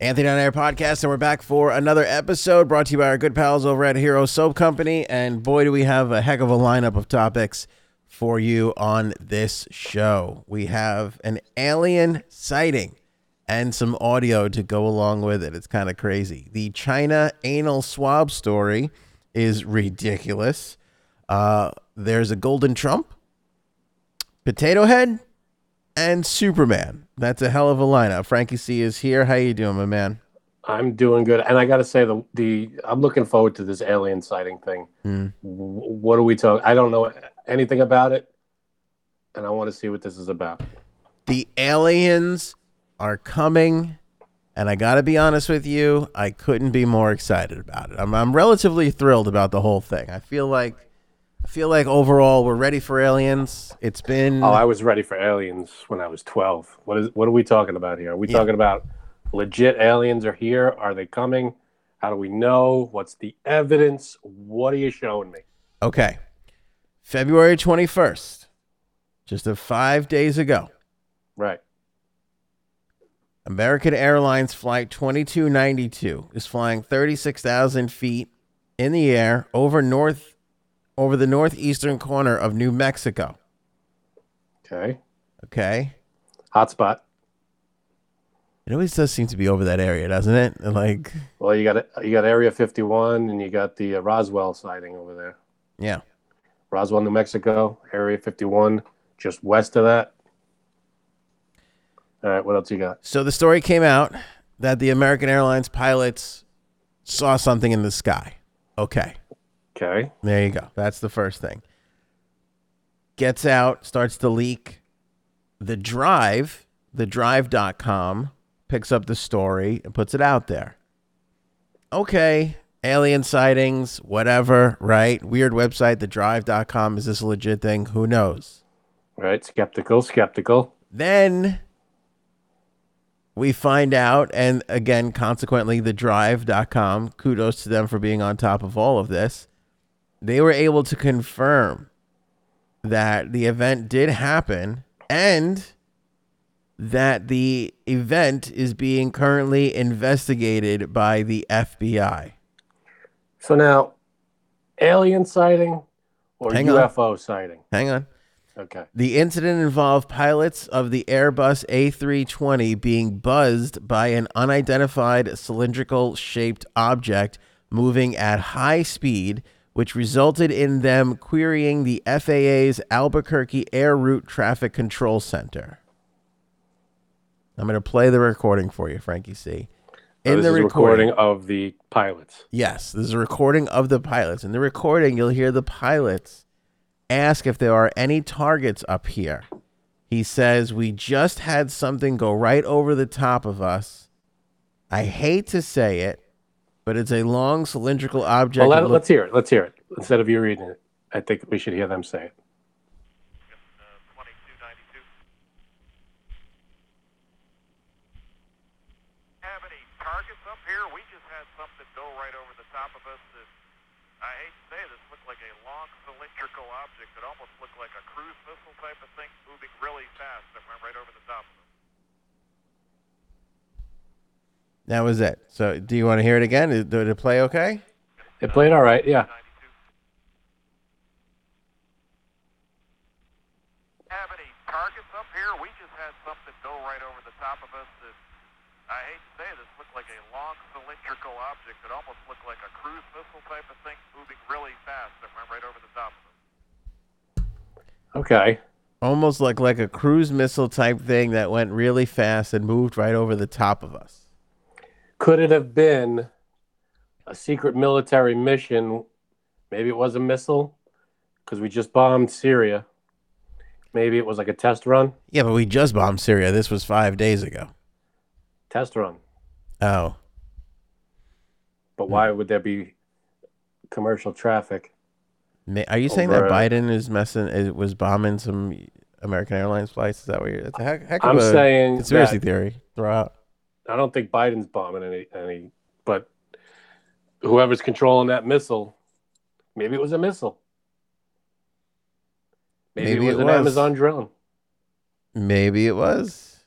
Anthony on Air podcast, and we're back for another episode brought to you by our good pals over at Hero Soap Company. And boy, do we have a heck of a lineup of topics for you on this show. We have an alien sighting and some audio to go along with it. It's kind of crazy. The China anal swab story is ridiculous. Uh, there's a golden Trump, Potato Head, and Superman. That's a hell of a lineup. Frankie C is here. How you doing, my man? I'm doing good, and I got to say the the I'm looking forward to this alien sighting thing. Mm. W- What are we talking? I don't know anything about it, and I want to see what this is about. The aliens are coming, and I got to be honest with you, I couldn't be more excited about it. I'm I'm relatively thrilled about the whole thing. I feel like I feel like overall we're ready for aliens. It's been Oh, I was ready for aliens when I was 12. What is what are we talking about here? Are we Yeah. talking about legit aliens are here? Are they coming? How do we know? What's the evidence? What are you showing me? Okay. February 21st, just a five days ago, Right. American Airlines Flight 2292 is flying 36,000 feet in the air over north over the northeastern corner of New Mexico. Okay. Okay. Hotspot. It always does seem to be over that area, doesn't it? Like, Well, you got you got Area 51, and you got the uh, Roswell sighting over there. yeah. Roswell, New Mexico, Area 51, just west of that. All right, what else you got? So the story came out that the American Airlines pilots saw something in the sky. Okay. Okay. There you go. That's the first thing. Gets out, starts to leak. The Drive, the drive.com, picks up the story and puts it out there. Okay, alien sightings, whatever, right? Weird website, the drive.com. Is this a legit thing? Who knows? Right, skeptical, skeptical. Then we find out, and again, consequently, the drive.com, kudos to them for being on top of all of this. They were able to confirm that the event did happen and that the event is being currently investigated by the FBI. So now, alien sighting or Hang on. UFO sighting? Hang on. Okay. The incident involved pilots of the Airbus A320 being buzzed by an unidentified cylindrical shaped object moving at high speed, which resulted in them querying the FAA's Albuquerque Air Route Traffic Control Center. I'm going to play the recording for you, Frankie C. So In this the is a recording, recording of the pilots. Yes, this is a recording of the pilots. In the recording, you'll hear the pilots ask if there are any targets up here. He says, We just had something go right over the top of us. I hate to say it, but it's a long cylindrical object. Well, let, look- let's hear it. Let's hear it. Instead of you reading it, I think we should hear them say it. 2292. Have any targets up here? We just had something go right over the top of us. That, I hate to say this, looked like a long cylindrical object that almost looked like a cruise missile type of thing moving really fast that went right over the top of us. That was it. So, do you want to hear it again? Did did it play okay? It played all right, yeah. 92. Have any targets up here? We just had something go right over the top of us that, I hate to say this, looked like a long cylindrical object that almost looked like a cruise missile type of thing moving really fast that went right over the top of us. Okay. Almost like like a cruise missile type thing that went really fast and moved right over the top of us. Could it have been a secret military mission? Maybe it was a missile because we just bombed Syria. Maybe it was like a test run. Yeah, but we just bombed Syria. This was five days ago. Test run. Oh, But why would there be commercial traffic? Are you saying that Biden is messing, is, was bombing some American Airlines flights? Is that what you're? That's a heck, heck I'm saying conspiracy theory. Throw out. I don't think Biden's bombing any any, but whoever's controlling that missile, maybe it was a missile. Maybe, Maybe it was it an was. Amazon drone. Maybe it was.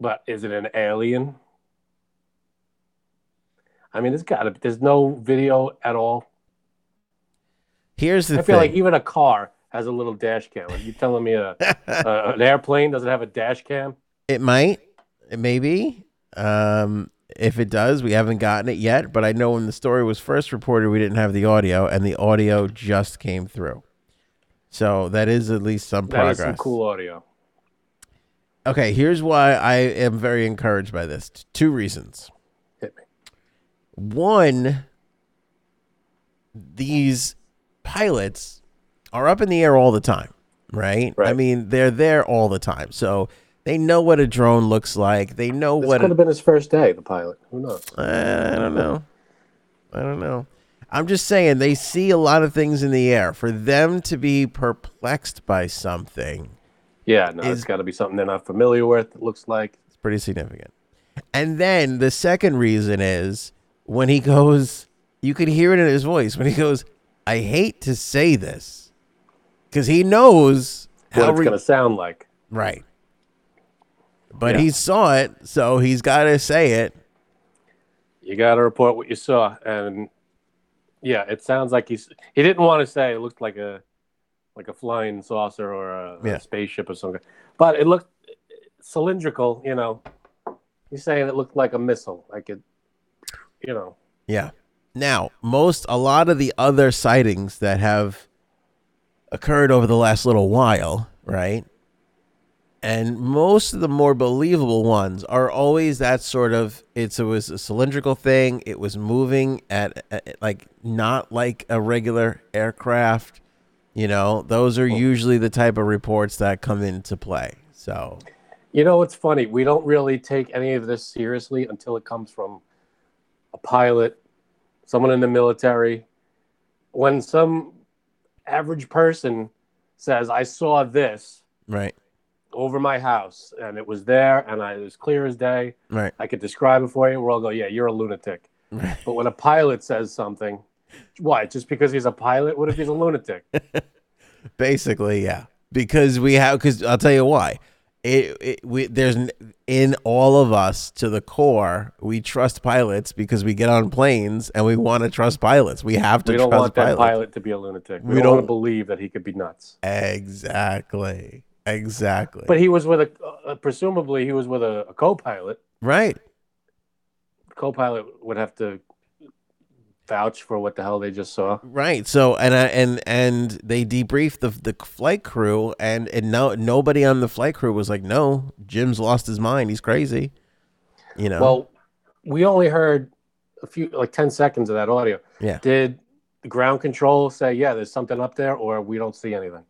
But is it an alien I mean, there's got to. There's no video at all. Here's the I feel thing. like even a car has a little dash cam. Are you telling me a, a an airplane doesn't have a dash cam? It might, it may be. Um, if it does, we haven't gotten it yet. But I know when the story was first reported, we didn't have the audio, and the audio just came through. So that is at least some That progress. is some cool audio. Okay, here's why I am very encouraged by this. Two reasons. Hit me. One, these pilots are up in the air all the time, right? right. I mean, they're there all the time. So they know what a drone looks like. They know This what could a, have been his first day. The pilot. Who knows? Uh, I don't know. I don't know. I'm just saying they see a lot of things in the air. For them to be perplexed by something, Yeah, no, Is- it's got to be something they're not familiar with. It looks like. it's pretty significant. And then the second reason is when he goes, you could hear it in his voice when he goes, I hate to say this. Because he knows What how it's re- going to sound like. right. But Yeah. he saw it, so he's got to say it. You got to report what you saw, and yeah, it sounds like he's. He didn't want to say it looked like a, like a flying saucer or a, a spaceship or something, but it looked cylindrical. You know, he's saying it looked like a missile, like it. You know, Yeah. Now, most a lot of the other sightings that have occurred over the last little while, right? And most of the more believable ones are always that sort of it's it was a cylindrical thing, it was moving at, at like not like a regular aircraft. You know, those are usually the type of reports that come into play. So, You know it's funny? We don't really take any of this seriously until it comes from a pilot, someone in the military. When some average person says, "I saw this right. Over my house and it was there and I, it was clear as day," Right. I could describe it for you. We'll all go, "Yeah, you're a lunatic." Right. But when a pilot says something, why? Just because he's a pilot? What if he's a lunatic? Basically, yeah. Because we have, because I'll tell you why. It, it we there's in all of us to the core. We trust pilots because we get on planes and we want to trust pilots. We have to trust pilots. we don't want that pilot to be a lunatic. We, We don't, don't- to believe that he could be nuts. Exactly. Exactly. But he was with a, uh, presumably he was with a, a co-pilot. right. Co-pilot would have to vouch for what the hell they just saw. Right. So and I and and they debriefed the the flight crew and and no nobody on the flight crew was like, no, Jim's lost his mind. He's crazy. You know. Well, we only heard a few, like ten seconds of that audio. Yeah. Did ground control say, "Yeah, there's something up there," or we don't see anything?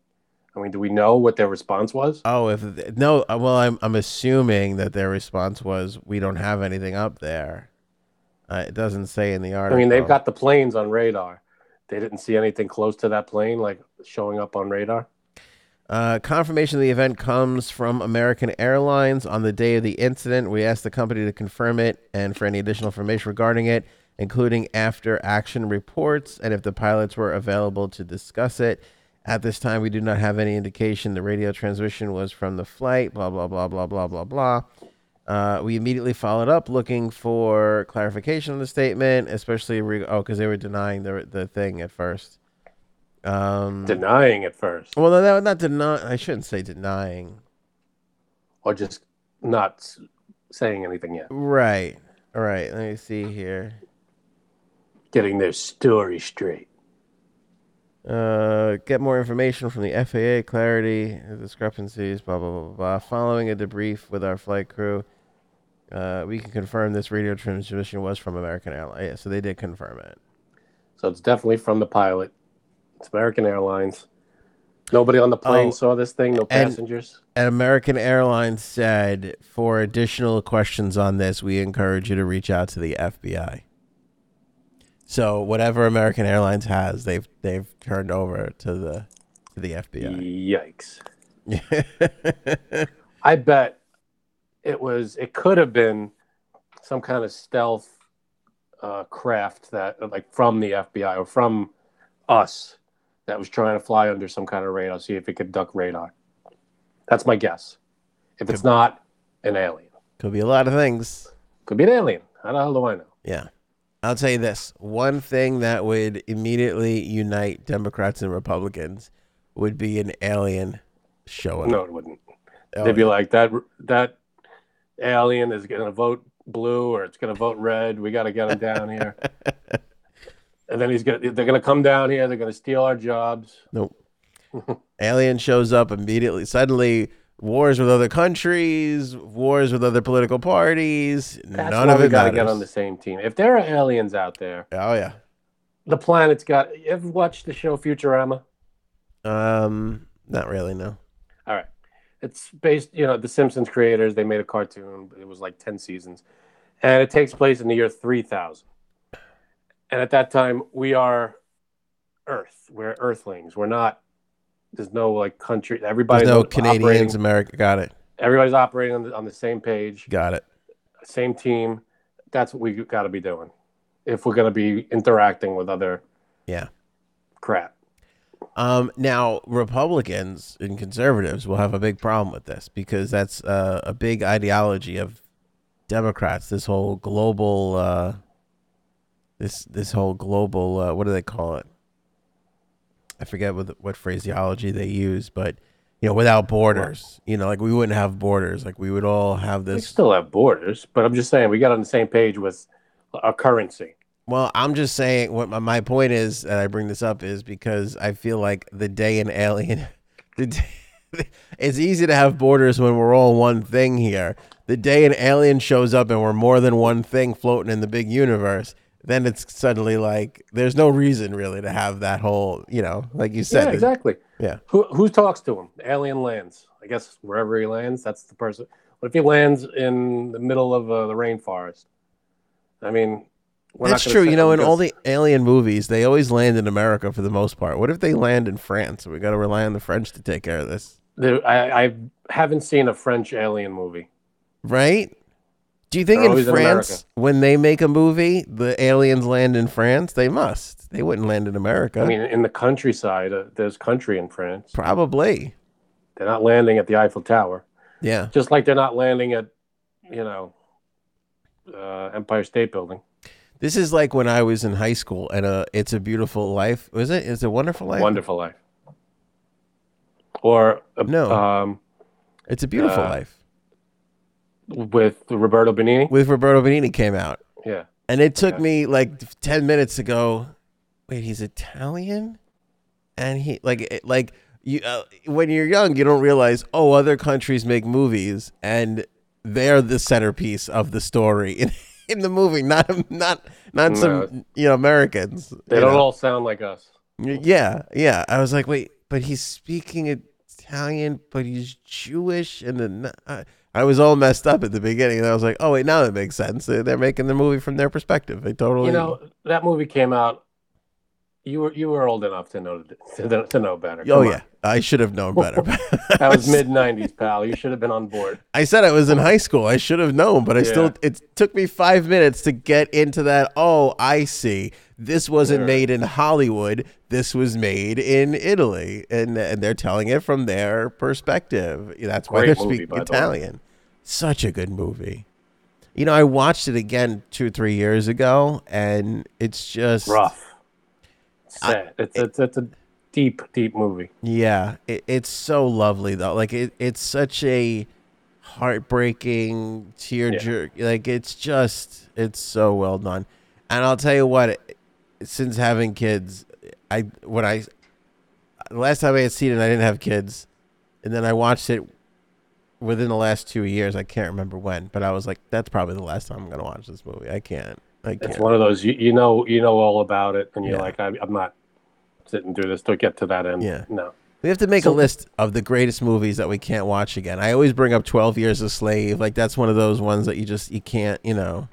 I mean, do we know what their response was? Oh, if no, uh, well, I'm I'm assuming that their response was we don't have anything up there. Uh, it doesn't say in the article. I mean, they've got the planes on radar. They didn't see anything close to that plane, like showing up on radar. uh, confirmation of the event comes from American Airlines on the day of the incident. We asked the company to confirm it and for any additional information regarding it, including after action reports and if the pilots were available to discuss it. At this time, we do not have any indication the radio transmission was from the flight. Blah blah blah blah blah blah blah. Uh, we immediately followed up looking for clarification on the statement, especially re- oh, because they were denying the the thing at first. Um, Denying at first, well, no, no, not denying. I shouldn't say denying. or just not saying anything yet. Right. All right. Let me see here. Getting their story straight. Uh, get more information from the FAA, clarity, discrepancies, blah, blah, blah, blah. Following a debrief with our flight crew, uh, we can confirm this radio transmission was from American Airlines. Yeah, so they did confirm it. So it's definitely from the pilot. It's American Airlines. Nobody on the plane Oh, saw this thing. No and- passengers. And American Airlines said, for additional questions on this, we encourage you to reach out to the FBI. So whatever American Airlines has, they've they've turned over to the to the FBI. Yikes! I bet it was. It could have been some kind of stealth uh, craft that, like, from the FBI or from us, that was trying to fly under some kind of radar, see if it could duck radar. That's my guess. If it's not an alien, Could be a lot of things. could be an alien. How the hell do I know? Yeah. I'll tell you this: one thing that would immediately unite Democrats and Republicans would be an alien showing No, up. No, it wouldn't. Oh, They'd be yeah. like that. That alien is going to vote blue or it's going to vote red. We got to get him down here. and then he's going. to They're going to come down here. They're going to steal our jobs. Nope. Alien shows up immediately. Suddenly, wars with other countries, wars with other political parties. That's none why of we it got to matters. get on the same team. If there are aliens out there, oh yeah. the planet's got. You ever watched the show Futurama? Um, not really. No. All right. It's based, you know, the Simpsons creators, they made a cartoon. It was like 10 seasons. And it takes place in the year 3000. And at that time, we are Earth. We're Earthlings. We're not, there's no like country. There's Everybody's no Canadians, America. Got it. Everybody's operating on the, on the same page, Got it. same team. That's what we got to be doing if we're going to be interacting with other Yeah. crap. Um, now, Republicans and conservatives will have a big problem with this because that's uh, a big ideology of Democrats. This whole global, uh, this this whole global, uh, what do they call it? I forget what what phraseology they use, but you know, without borders, you know, like we wouldn't have borders, like we would all have this. We still have borders, but I'm just saying we got on the same page with a currency. Well, I'm just saying what my, my point is, and I bring this up is because I feel like the day an alien, the day, it's easy to have borders when we're all one thing here. The day an alien shows up and we're more than one thing floating in the big universe, then it's suddenly like there's no reason really to have that whole, you know, like you said. yeah, exactly. Yeah. Who who talks to him? Alien lands. I guess wherever he lands, that's the person. What if he lands in the middle of uh, the rainforest? I mean, we're That's true. You know, in all the alien movies, they always land in America for the most part. What if they land in France? We got to rely on the French to take care of this. I, I haven't seen a French alien movie. Right? Do you think They're in always in France, when they make a movie, the aliens land in France? They must. They wouldn't land in America. I mean, in the countryside, uh, there's country in France. Probably. They're not landing at the Eiffel Tower, Yeah. just like they're not landing at, you know, uh, Empire State Building. This is like when I was in high school and uh, It's a Beautiful Life. Was it? Is it Wonderful Life? Wonderful Life. Or uh, No. um, It's a Beautiful Uh, Life. With Roberto Benigni. With Roberto Benigni came out. Yeah. And it took me like 10 minutes to go, wait, he's Italian? And he, like, like, you, uh, when you're young, you don't realize, oh, other countries make movies and they're the centerpiece of the story in, in the movie, not, not, not some, you know, Americans. They don't know? all sound like us. Yeah, yeah. I was like, wait, but he's speaking Italian, but he's Jewish, and then I, I was all messed up at the beginning, and I was like, oh wait, now it makes sense. They're, they're making the movie from their perspective. They totally, You know, that movie came out. You were you were old enough to know to, to know better. oh Come on. yeah, I should have known better. that was mid '90s, pal. You should have been on board. I said I was in high school. I should have known, but I still. It took me five minutes to get into that. Oh, I see. This wasn't Sure. made in Hollywood. This was made in Italy, and and they're telling it from their perspective. That's why Great they're movie, speaking by the. Italian. Such a good movie. You know, I watched it again two, three years ago, and it's just Rough. Sad. It's, it's it's a deep, deep movie. Yeah, it, it's so lovely though. Like it, it's such a heartbreaking tear Yeah. jerk. Like it's just, it's so well done. And I'll tell you what, since having kids, I when I the last time I had seen it, I didn't have kids, and then I watched it within the last two years. I can't remember when, but I was like, that's probably the last time I'm gonna watch this movie. I can't. I It's can't. It's one of those you, you know you know all about it, and you're Yeah. like, I, I'm not sitting through this to get to that end. Yeah. No. We have to make So- a list of the greatest movies that we can't watch again. I always bring up Twelve Years a Slave. Like that's one of those ones that you just you can't, you know.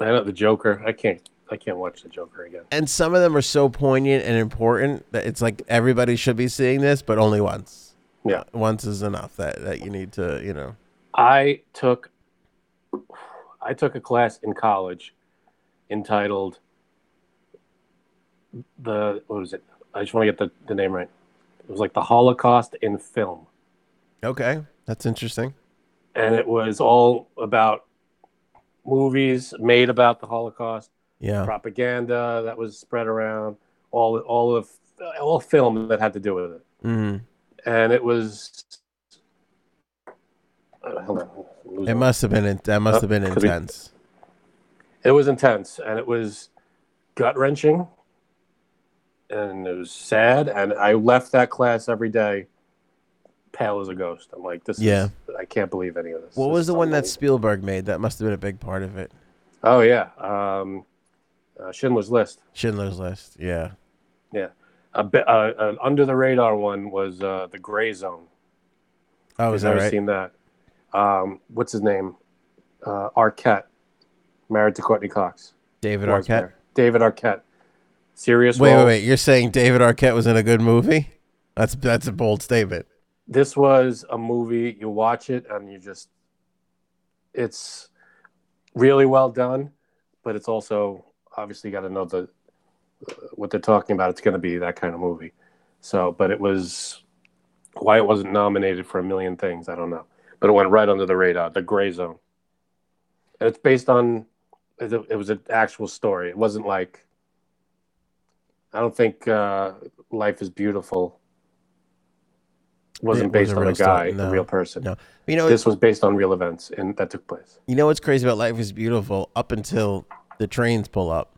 I know the Joker. I can't. I can't watch the Joker again. And some of them are so poignant and important that it's like everybody should be seeing this, but only once. Yeah. Once is enough. That that you need to, you know. I took I took a class in college entitled the what was it? I just want to get the, the name right. It was like the Holocaust in film. Okay, that's interesting. And it was all about movies made about the Holocaust Yeah. propaganda that was spread around, all all of all film that had to do with it, Mm. And it was. uh, hold on. It must have been in- that must Oh, have been intense. It was intense, and it was gut wrenching, and it was sad. And I left that class every day, pale as a ghost. I'm like, this Yeah. is. I can't believe any of this. What This was the one that. Spielberg made? That must have been a big part of it. Oh yeah, um, uh, Schindler's List. Schindler's List. Yeah. Yeah. A bit, uh, an under the radar one was uh, the Grey Zone. Oh, I've is that never right? seen that. Um, what's his name? Uh, Arquette, married to Courteney Cox. David Arquette. married. David Arquette. Serious Wait, role. wait, wait. You're saying David Arquette was in a good movie? That's that's a bold statement. This was a movie. You watch it and you just, it's really well done, but it's also obviously got to know the uh, what they're talking about. It's going to be that kind of movie. So, but it was why it wasn't nominated for a million things. I don't know, but it went right under the radar. The Grey Zone. And it's based on. It was an actual story. It wasn't like. I don't think uh, Life is Beautiful wasn't It based wasn't on a guy, story, no. a real person. No. You know, This was based on real events and that took place. You know what's crazy about Life is Beautiful up until the trains pull up?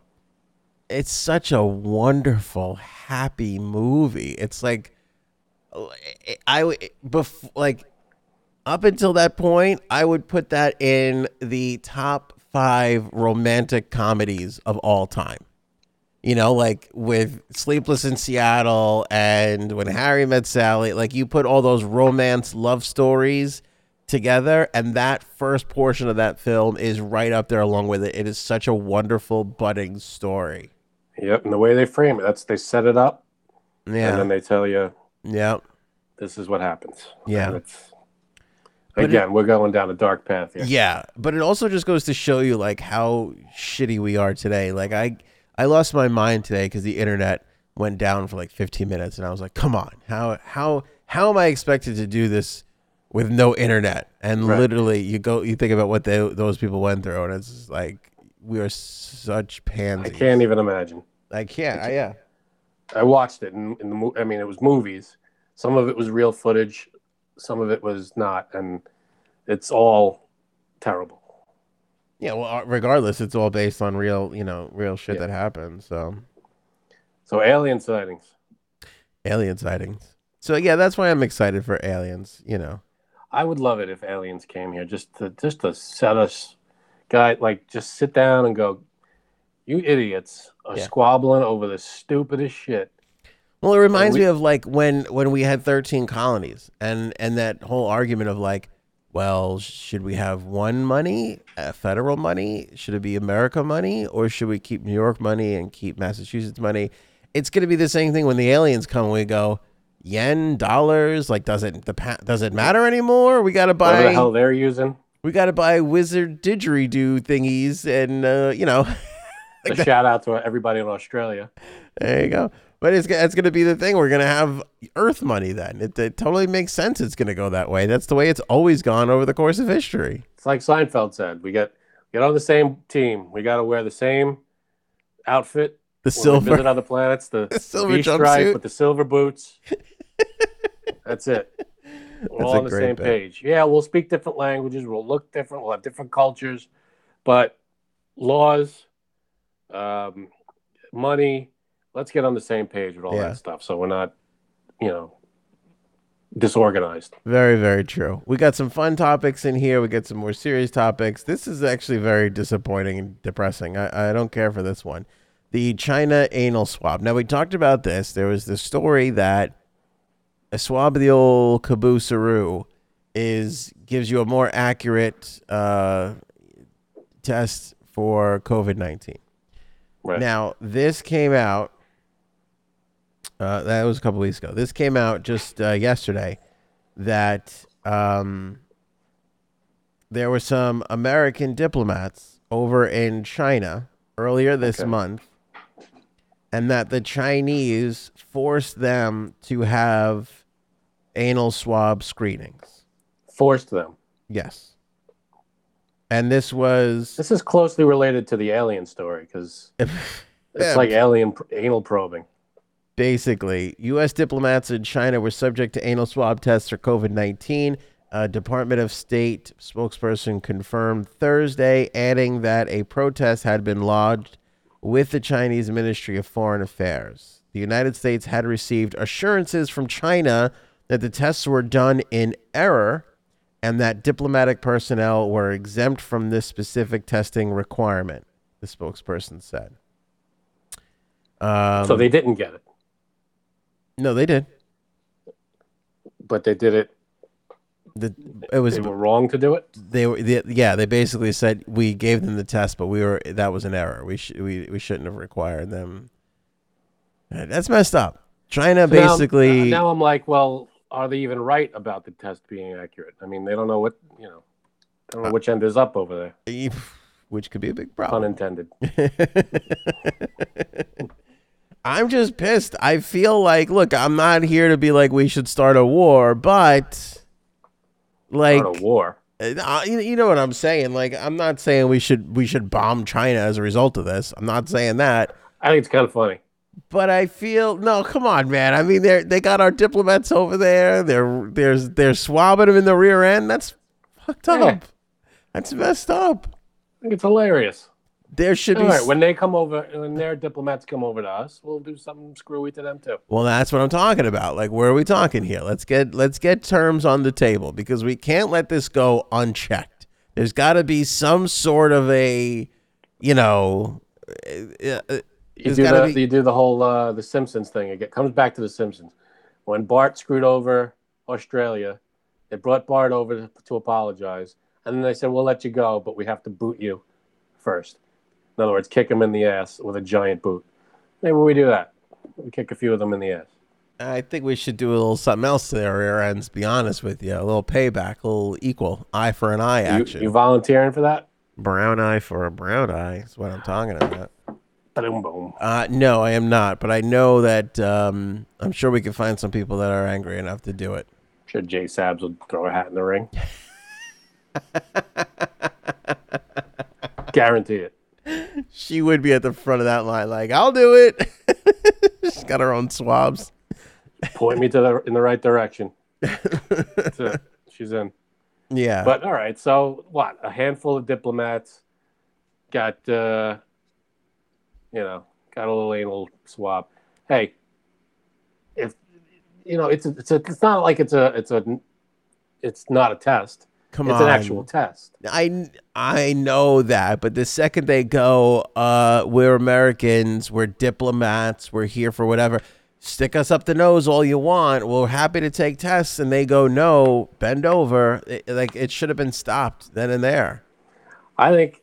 It's such a wonderful, happy movie. It's like I would bef- like up until that point, I would put that in the top 5 romantic comedies of all time. You know, like with Sleepless in Seattle and When Harry Met Sally, like you put all those romance love stories together and that first portion of that film is right up there along with it. It is such a wonderful budding story. Yep, and the way they frame it, that's they set it up Yeah. and then they tell you Yeah. this is what happens. Yeah. And it's, again, we're going down a dark path here. Yeah, but it also just goes to show you like how shitty we are today. Like I I lost my mind today cuz the internet went down for like 15 minutes and I was like, "Come on. How how how am I expected to do this with no internet?" And Right. literally you go you think about what they those people went through and it's like we are such pansies. I can't even imagine. I can't. I, yeah. I watched it in, in the I mean, it was movies. Some of it was real footage, some of it was not, and it's all terrible. Yeah, well, uh, regardless, it's all based on real, you know, real shit Yeah. that happened. So, So alien sightings. alien sightings. So yeah, that's why I'm excited for aliens. You know, I would love it if aliens came here just to just to set us, guy, like just sit down and go, you idiots are Yeah. squabbling over the stupidest shit. well, it reminds we- me of like when when we had 13 colonies, and and that whole argument of like, well, should we have one money, uh, federal money? Should it be America money, or should we keep New York money and keep Massachusetts money? It's going to be the same thing when the aliens come. We go yen, dollars. Like, does it the pa- does it matter anymore? We got to buy Whatever the hell they're using. we got to buy wizard didgeridoo thingies and uh, you know A shout out to everybody in Australia. there you go but it's it's going to be the thing we're going to have earth money then it, it totally makes sense it's going to go that way that's the way it's always gone over the course of history It's like Seinfeld said. We get get on the same team. We got to wear the same outfit. the silver visit other planets. The, The silver stripe jumpsuit. with the silver boots. That's it. We're That's all on the same bit. page. Yeah, we'll speak different languages. We'll look different. We'll have different cultures, but laws, um, money. Let's get on the same page with all Yeah. that stuff, so we're not, you know, disorganized. very very true. We got some fun topics in here. We got some more serious topics. This is actually very disappointing and depressing. I, I don't care for this one. The china anal swab. Now we talked about this. There was this story that a swab of the old caboosaroo is gives you a more accurate uh, test for covid-19 Right. now this came out uh, that was a couple weeks ago this came out just uh, yesterday that um, there were some American diplomats over in China earlier this Okay. month, and that the Chinese forced them to have anal swab screenings. Forced them. Yes. And this was This is closely related to the alien story because it's Yeah. like alien pr- anal probing. basically U.S. diplomats in China were subject to anal swab tests for COVID 19. A Department of State spokesperson confirmed Thursday, adding that a protest had been lodged with the Chinese Ministry of Foreign Affairs. The United States had received assurances from China that the tests were done in error and that diplomatic personnel were exempt from this specific testing requirement, the spokesperson said. Um, so they didn't get it, no, they did. but they did it. The, it was They were wrong to do it. they were the, yeah they basically said we gave them the test but we were that was an error we sh- we we shouldn't have required them Uh, that's messed up China So now- basically now, I'm like, well, are they even right about the test being accurate? I mean, they don't know what you know. I don't know which end is up over there. which could be a big Pun problem intended. I'm just pissed I feel like look I'm not here to be like we should start a war but like Not a war. Uh, you you know what I'm saying? Like, I'm not saying we should we should bomb China as a result of this. I'm not saying that, I think it's kind of funny. But I feel no. Come on, man. I mean, they they got our diplomats over there. They're they're they're swabbing them in the rear end. That's fucked up. Yeah. That's messed up. I think it's hilarious. There should All be. right, when they come over, when their diplomats come over to us, we'll do something screwy to them too. Well, that's what I'm talking about. Like, where are we talking here? Let's get let's get terms on the table because we can't let this go unchecked. There's got to be some sort of a, you know, uh, uh, You do the be- you do the whole uh, the Simpsons thing. It comes back to the Simpsons. When Bart screwed over Australia, they brought Bart over to, to apologize, and then they said, "We'll let you go, but we have to boot you first. In other words, kick him in the ass with a giant boot. Maybe we do that. We kick a few of them in the ass. I think we should do a little something else to their rear ends. Be honest with you, a little payback, a little equal eye for an eye You, action. you volunteering for that? brown eye for a brown eye is what I'm talking about. Boom, boom. Uh, no, I am not, but I know that um, I'm sure we can find some people that are angry enough to do it. sure Jay Sabs will throw a hat in the ring. Guarantee it. She would be at the front of that line, like I'll do it. She's got her own swabs. Point me to the in the right direction. She's in. Yeah, But all right, so what? A handful of diplomats got, uh, you know, got a little anal swab. Hey, if you know, it's a, it's a, it's not like it's a it's a it's not a test. come it's on. an actual test. I I know that, but the second they go, uh, we're Americans, we're diplomats, we're here for whatever. Stick us up the nose all you want. We're happy to take tests, and they go, no, bend over. It- like it should have been stopped then and there. I think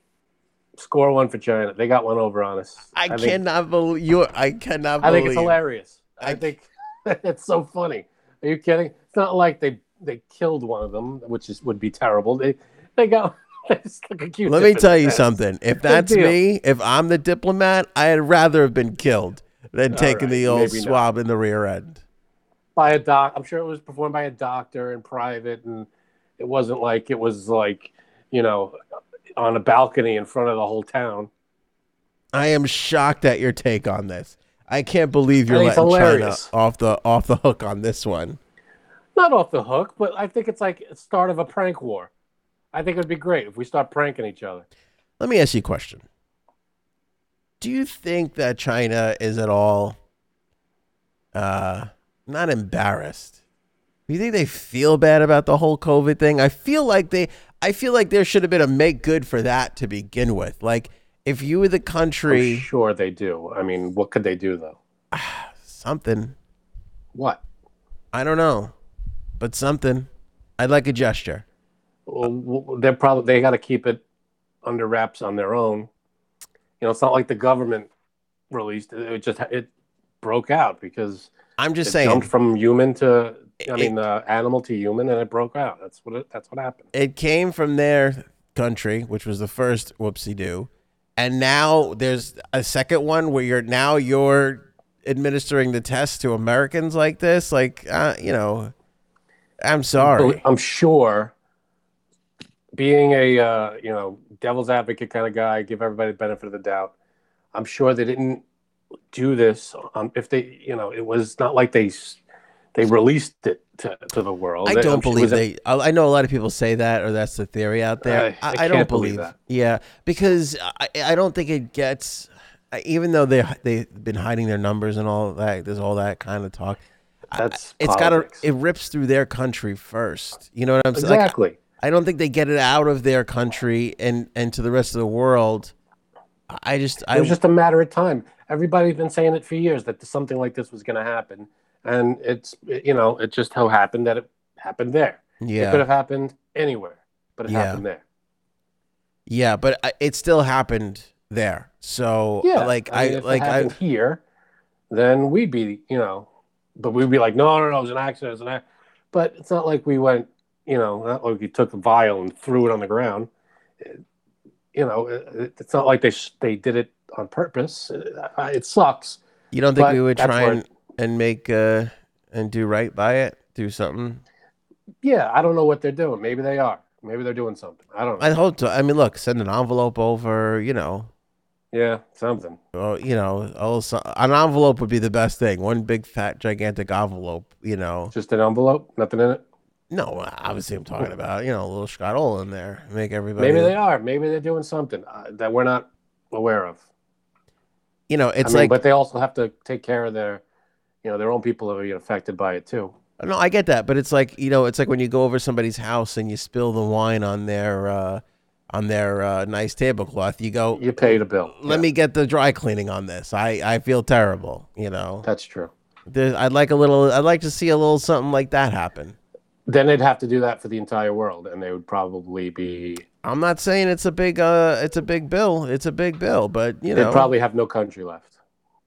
score one for China. They got one over on us. I, think, cannot believe you. I cannot. I believe. think it's hilarious. I, I- think it's so funny. Are you kidding? It's not like they they killed one of them, which is would be terrible. They they got they stuck a Q-tip Let me tell you something. If that's me, if I'm the diplomat, I'd rather have been killed than taking right, the old maybe not. swab in the rear end. by a doc. I'm sure it was performed by a doctor in private, and it wasn't like it was like you know on a balcony in front of the whole town. I am shocked at your take on this. I can't believe you're I think it's letting China off the off the hook on this one. Not off the hook, but I think it's like start of a prank war. I think it would be great if we start pranking each other. Let me ask you a question. Do you think that China is at all uh not embarrassed? You think they feel bad about the whole COVID thing? I feel like they I feel like there should have been a make good for that to begin with. Like if you were the I'm country sure they do. I mean, what could they do though? something, What? I don't know, but something. I'd like a gesture. Well, they're probably they got to keep it under wraps on their own. You know, it's not like the government released it. It just it broke out because I'm just it saying jumped from human to I It- mean uh, animal to human, and it broke out. That's what it, that's what happened. it came from their country, which was the first whoopsie do, and now there's a second one where you're now you're administering the test to Americans like this. Like, uh, you know, I'm sorry. I'm sure being a uh, you know devil's advocate kind of guy, give everybody the benefit of the doubt. I'm sure they didn't do this. Um, if they, you know, it was not like they they released it to, to the world. I don't believe they. I I know a lot of people say that, or that's the theory out there. I- I I, I don't believe believe. that. Yeah, because I, I don't think it gets. Even though they they've been hiding their numbers and all that, there's all that kind of talk. That's It's got to. It rips through their country first. You know what I'm saying? Like, exactly. I don't think they get it out of their country and and to the rest of the world. I just it was just a matter of time. Everybody's been saying it for years that something like this was going to happen, and it's you know it just how happened that it happened there. Yeah, it could have happened anywhere, but it Yeah. happened there. yeah, but it still happened there. So Yeah, like I I, mean, if like I here, then we'd be you know, but we'd be like, no, no, no, it was an accident, it was an accident. But it's not like we went, you know, not like we took a vial and threw it on the ground. It- you know, it, it's not like they sh- they did it on purpose. It, it sucks. you don't think we would try and and make uh and do right by it, do something. Yeah, I don't know what they're doing. Maybe they are. Maybe they're doing something. I don't know. I hope so. I mean, look, send an envelope over. You know, yeah, something. or, you know, also an envelope would be the best thing. One big fat gigantic envelope. You know, Just an envelope, nothing in it. no, obviously I'm talking about you know a little scuttle in there. Make everybody. Maybe they are. Maybe they're doing something uh, that we're not aware of. You know, it's I mean, like but they also have to take care of their, you know, their own people are affected by it too. No, I get that, but it's like you know, it's like when you go over somebody's house and you spill the wine on their uh, on their uh, nice tablecloth. You go, You pay the bill. let Yeah, me get the dry cleaning on this. I I feel terrible. You know, That's true. I'd like a little. I'd like to see a little something like that happen. Then they'd have to do that for the entire world, and they would probably be. I'm not saying it's a big uh, it's a big bill. It's a big bill, but you know, They'd probably have no country left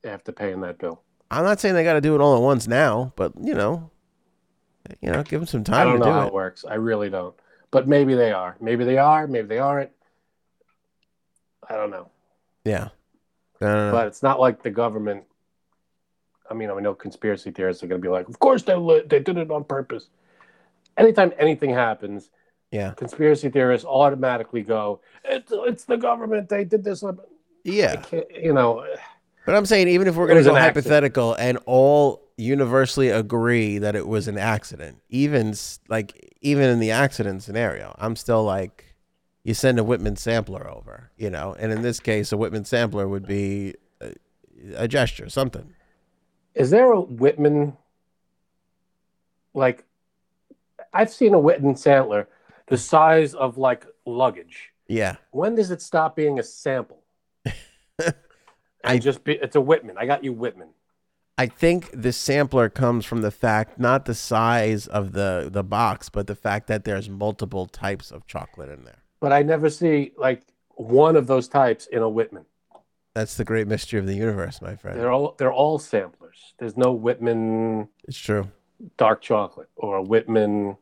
after paying that bill. I'm not saying they got to do it all at once now, but you know, you know, give them some time. I don't know do how it. it works. I really don't. But maybe they are. Maybe they are. Maybe they aren't. I don't know. Yeah. Don't know. But it's not like the government. I mean, I know conspiracy theorists are going to be like, "Of course they li- they did it on purpose." Anytime anything happens, yeah. conspiracy theorists automatically go, "It's it's the government. They did this." on-" Yeah. you know, But I'm saying even if we're going to go an accident. hypothetical and all universally agree that it was an accident, even like even in the accident scenario, I'm still like you send a Whitman sampler over, you know, and in this case, a Whitman sampler would be a, a gesture, something. is there a Whitman? Like, I've seen a Whitman sampler the size of like luggage. Yeah, When does it stop being a sample? I- just be, it's a Whitman. I got you Whitman. I think the sampler comes from the fact not the size of the the box, but the fact that there's multiple types of chocolate in there. But I never see like one of those types in a Whitman. That's the great mystery of the universe, my friend. They're all they're all samplers. There's no Whitman It's true. dark chocolate or a Whitman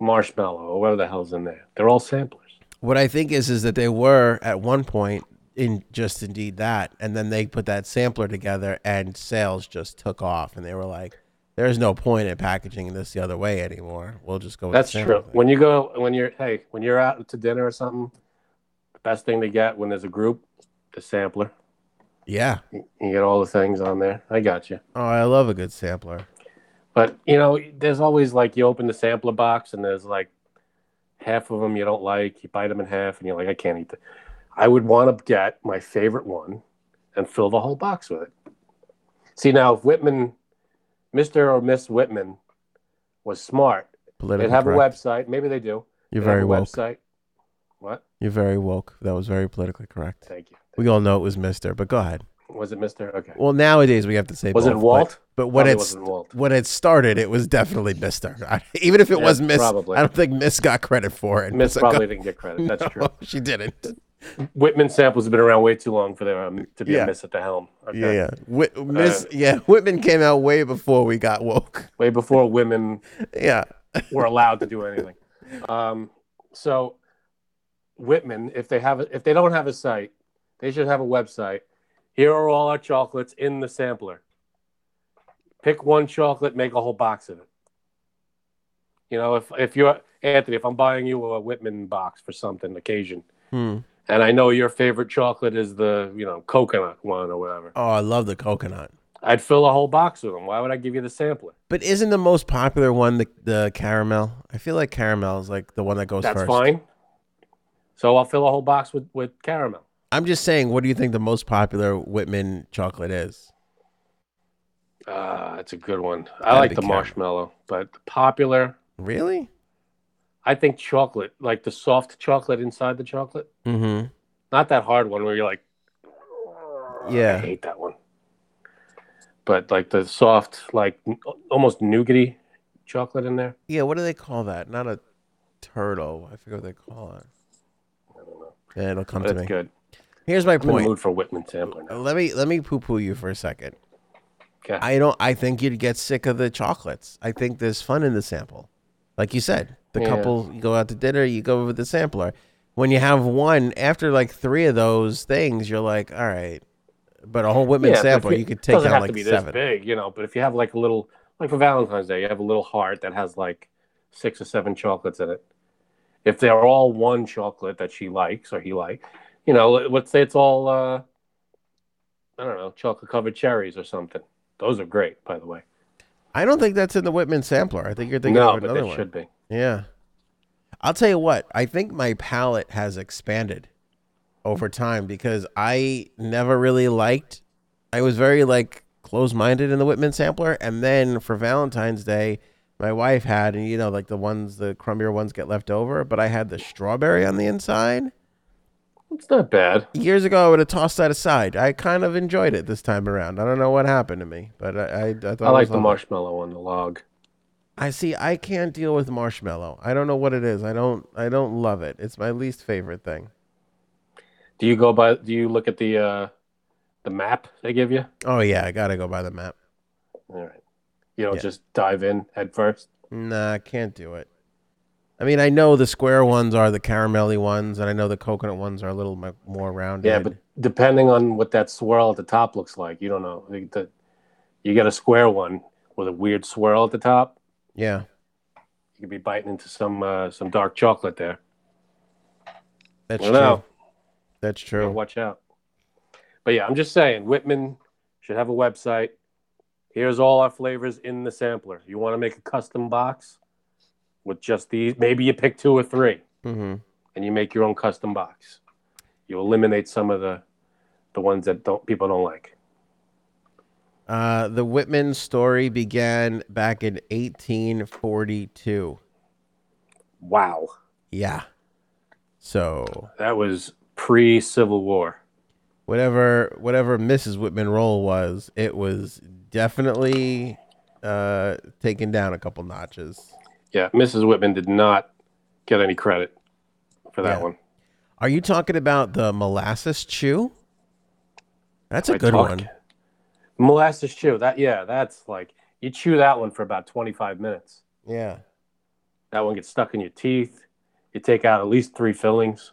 marshmallow or whatever the hell's in there. They're all samplers. What I think is is that they were at one point in just indeed that, and then they put that sampler together, and sales just took off, and they were like, "There's no point in packaging this the other way anymore. We'll just go." With That's the true. thing." When you go when you're hey, when you're out to dinner or something, the best thing to get when there's a group, the sampler. yeah. You you get all the things on there. I got you. Oh, I love a good sampler. But you know, there's always like you open the sampler box and there's like half of them you don't like. You bite them in half and you're like, I can't eat that. I would want to get my favorite one and fill the whole box with it. See now, if Whitman, Mister or Miss Whitman, was smart, Politically they'd have correct. a website. Maybe they do. You're They'd very woke. Website. What? You're very woke. That was very politically correct. Thank you. We all know it was Mister, but go ahead. Was it Mister? Okay. Well, nowadays we have to say Was it Walt? But, but when Probably it's Walt. when it started, it was definitely Mister. Even if it Yeah, was Miss, probably. I don't think Miss got credit for it. Miss So go- probably didn't get credit. That's true. She didn't. Whitman samples have been around way too long for there um, to be Yeah. a miss at the helm. Okay. Yeah, yeah. Whit, Miss, Uh, yeah, Whitman came out way before we got woke. Way before women Yeah, were allowed to do anything. Um, so Whitman, if they have a, if they don't have a site, they should have a website. Here are all our chocolates in the sampler. Pick one chocolate, make a whole box of it. You know, if if you're Anthony, if I'm buying you a Whitman box for something occasion, Hmm. And I know your favorite chocolate is the you know coconut one or whatever, Oh, I love the coconut. I'd fill a whole box with them. Why would I give you the sampler? But isn't the most popular one the, the caramel? I feel like caramel is like the one that goes That's first. fine. So I'll fill a whole box with with caramel. I'm just saying, what do you think the most popular Whitman chocolate is? Uh, it's a good one. I like the caramel. marshmallow, but popular. Really? I think chocolate, like the soft chocolate inside the chocolate, Mm-hmm. not that hard one where you're like, Yeah. I hate that one. But like the soft, like n- almost nougaty chocolate in there. Yeah. What do they call that? Not a turtle. I forget what they call it. I don't know. Yeah, it'll come But to me. good. Here's my I'm in the point. mood for Whitman sampler now. Let me let me poo poo you for a second. Okay. I don't. I think you'd get sick of the chocolates. I think there's fun in the sample, like you said. The Yeah. couple you go out to dinner, you go with the sampler. When you have one, after like three of those things, you're like, all right. But a whole Whitman Yeah, sampler, if you could take have like to be seven. this big, you know. But if you have like a little, like for Valentine's Day, you have a little heart that has like six or seven chocolates in it. If they're all one chocolate that she likes or he like, you know, let's say it's all, uh, I don't know, chocolate covered cherries or something. Those are great, by the way. I don't think that's in the Whitman sampler. I think you're thinking No, of but another they one. should be. Yeah. I'll tell you what, I think my palate has expanded over time because I never really liked I was very like close minded in the Whitman sampler and then for Valentine's Day my wife had and you know like the ones the crumbier ones get left over, but I had the strawberry on the inside. It's not bad. Years ago I would have tossed that aside. I kind of enjoyed it this time around. I don't know what happened to me, but I I, I thought I like the marshmallow on the log. I see. I can't deal with marshmallow. I don't know what it is. I don't. I don't love it. It's my least favorite thing. Do you go by? Do you look at the uh, the map they give you? Oh yeah, I gotta go by the map. All right. You don't Yeah. just dive in head first. Nah, I can't do it. I mean, I know the square ones are the caramelly ones, and I know the coconut ones are a little more rounded. Yeah, but depending on what that swirl at the top looks like, you don't know. The, you get a square one with a weird swirl at the top. yeah, You could be biting into some uh, some dark chocolate there. that's I true. That's true. watch out. But yeah, I'm just saying, Whitman should have a website. Here's all our flavors in the sampler. You want to make a custom box with just these? Maybe you pick two or three, hmm and you make your own custom box. You eliminate some of the the ones that don't people don't like. Uh, the Whitman story began back in 1842. Wow, Yeah. So that was pre Civil War. whatever whatever Mrs. Whitman role was, it was definitely uh taken down a couple notches. Yeah, Mrs. Whitman did not get any credit for that Yeah. one. Are you talking about the molasses chew? That's a I good talk- one. Molasses chew. That yeah, that's like you chew that one for about 25 minutes. Yeah. That one gets stuck in your teeth. You take out at least three fillings.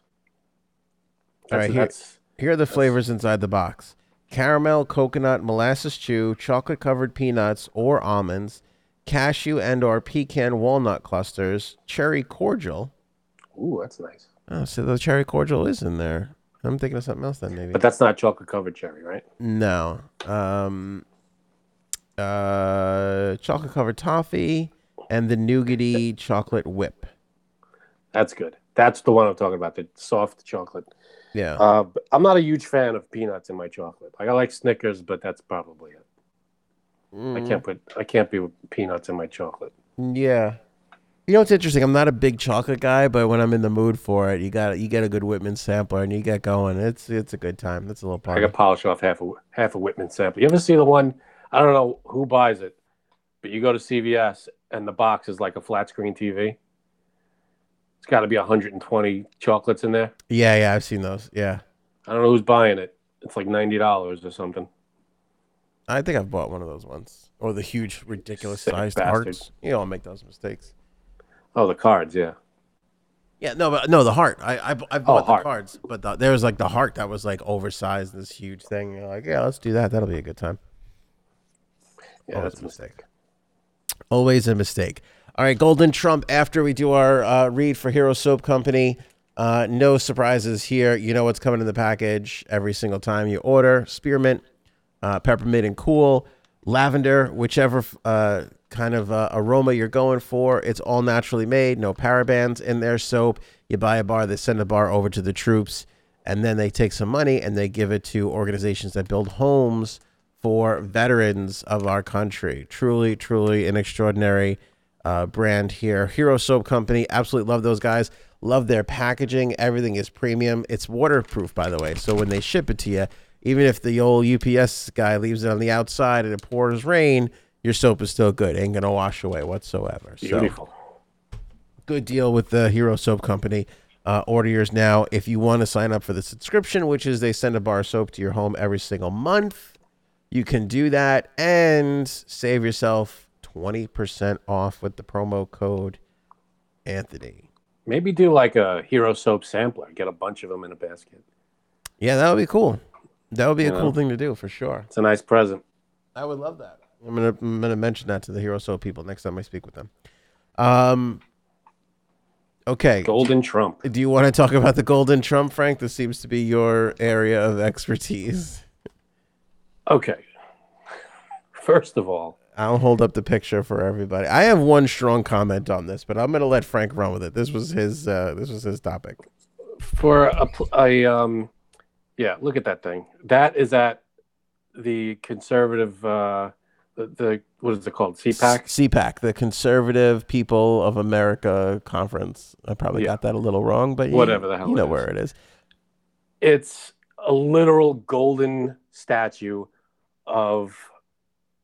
All That's, right, here- that's Here are the flavors inside the box. Caramel, coconut, molasses chew, chocolate covered peanuts or almonds, cashew and or pecan walnut clusters, cherry cordial. ooh, that's nice. Oh, so the cherry cordial is in there. I'm thinking of something else then maybe. But that's not chocolate covered cherry, right? No. Um uh chocolate covered toffee and the nougaty chocolate whip. That's good. That's the one I'm talking about. The soft chocolate. Yeah. Uh, I'm not a huge fan of peanuts in my chocolate. Like I like Snickers, but that's probably it. I Mm, can't put. I can't be with peanuts in my chocolate. Yeah. You know what's interesting? I'm not a big chocolate guy, but when I'm in the mood for it, you got you get a good Whitman sampler and you get going. It's it's a good time. That's a little I party. could polish off half a half a Whitman sample. You ever see the one? I don't know who buys it, but you go to CVS and the box is like a flat screen TV. It's got to be 120 chocolates in there. Yeah, yeah, I've seen those. Yeah. I don't know who's buying it. It's like ninety dollars or something. I think I've bought one of those ones. Or the huge, ridiculous Sick sized bastard. hearts. You all make those mistakes. Oh, the cards, yeah. Yeah, no, but no, the heart. I I, I bought the heart. cards, but the, there was like the heart that was like oversized, this huge thing. You're like, yeah, let's do that. That'll be a good time. Yeah, Always that's a a mistake. Always a mistake. All right, Golden Trump. After we do our uh, read for Hero Soap Company, uh, no surprises here. You know what's coming in the package every single time you order: spearmint, uh, peppermint, and cool, lavender, whichever uh, kind of uh, aroma you're going for. It's all naturally made, no parabens in their soap. You buy a bar, they send a bar over to the troops, and then they take some money and they give it to organizations that build homes for veterans of our country. Truly, truly an extraordinary uh, brand here. Hero Soap Company, absolutely love those guys. Love their packaging. Everything is premium. It's waterproof, by the way. So when they ship it to you, even if the old UPS guy leaves it on the outside and it pours rain, your soap is still good. Ain't gonna wash away whatsoever. Beautiful. So good deal with the Hero Soap Company. Uh, order yours now if you want to sign up for the subscription, which is they send a bar of soap to your home every single month. You can do that and save yourself 20% off with the promo code Anthony. Maybe do like a hero soap sampler. Get a bunch of them in a basket. Yeah, that would be cool. That would be a cool thing to do for sure. It's a nice present. I would love that. I'm gonna I'm gonna mention that to the Hero Soap people next time I speak with them. Um. Okay. Golden Trump. Do you want to talk about the Golden Trump, Frank? This seems to be your area of expertise. Okay. First of all, I'll hold up the picture for everybody. I have one strong comment on this, but I'm gonna let Frank run with it. This was his. Uh, this was his topic. for a, a um, yeah, look at that thing. That is at the conservative. Uh, the, the what is it called? CPAC. CPAC, the Conservative People of America Conference. I probably Yeah. got that a little wrong, but you- Whatever the hell you know is. where it is. It's a literal golden statue of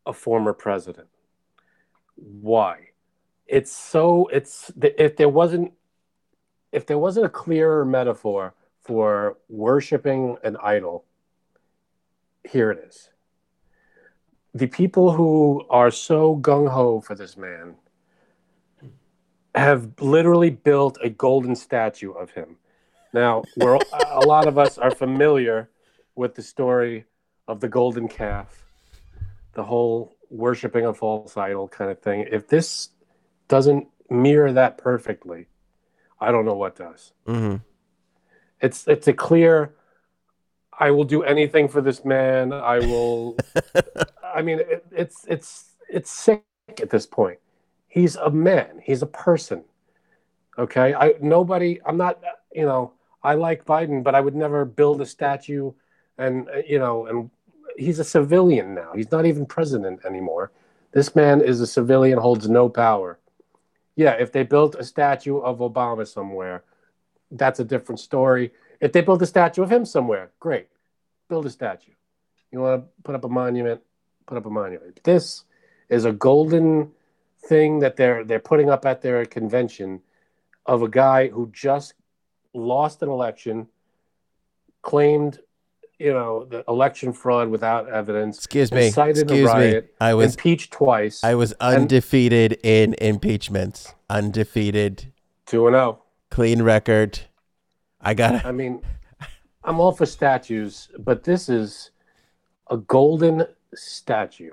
a former president. Why? It's so. It's if there wasn't if there wasn't a clearer metaphor for worshiping an idol, here it is. The people who are so gung ho for this man have literally built a golden statue of him. Now, we're a lot of us are familiar with the story of the golden calf, the whole worshiping a false idol kind of thing. If this doesn't mirror that perfectly, I don't know what does. hmm It's it's a clear. I will do anything for this man. I will. I mean, it, it's it's it's sick at this point. He's a man. He's a person. Okay. I nobody. I'm not. You know. I like Biden, but I would never build a statue, and you know, and he's a civilian now. He's not even president anymore. This man is a civilian, holds no power. Yeah, if they built a statue of Obama somewhere, that's a different story. If they build a statue of him somewhere, great. Build a statue. You want to put up a monument, put up a monument. This is a golden thing that they're they're putting up at their convention of a guy who just lost an election, claimed, you know, the election fraud without evidence, Excuse me. Excuse me. riot, I was impeached twice, I was undefeated in impeachments. Undefeated, two and oh. zero. Clean record. I got I mean, I'm all for statues, but this is a golden statue.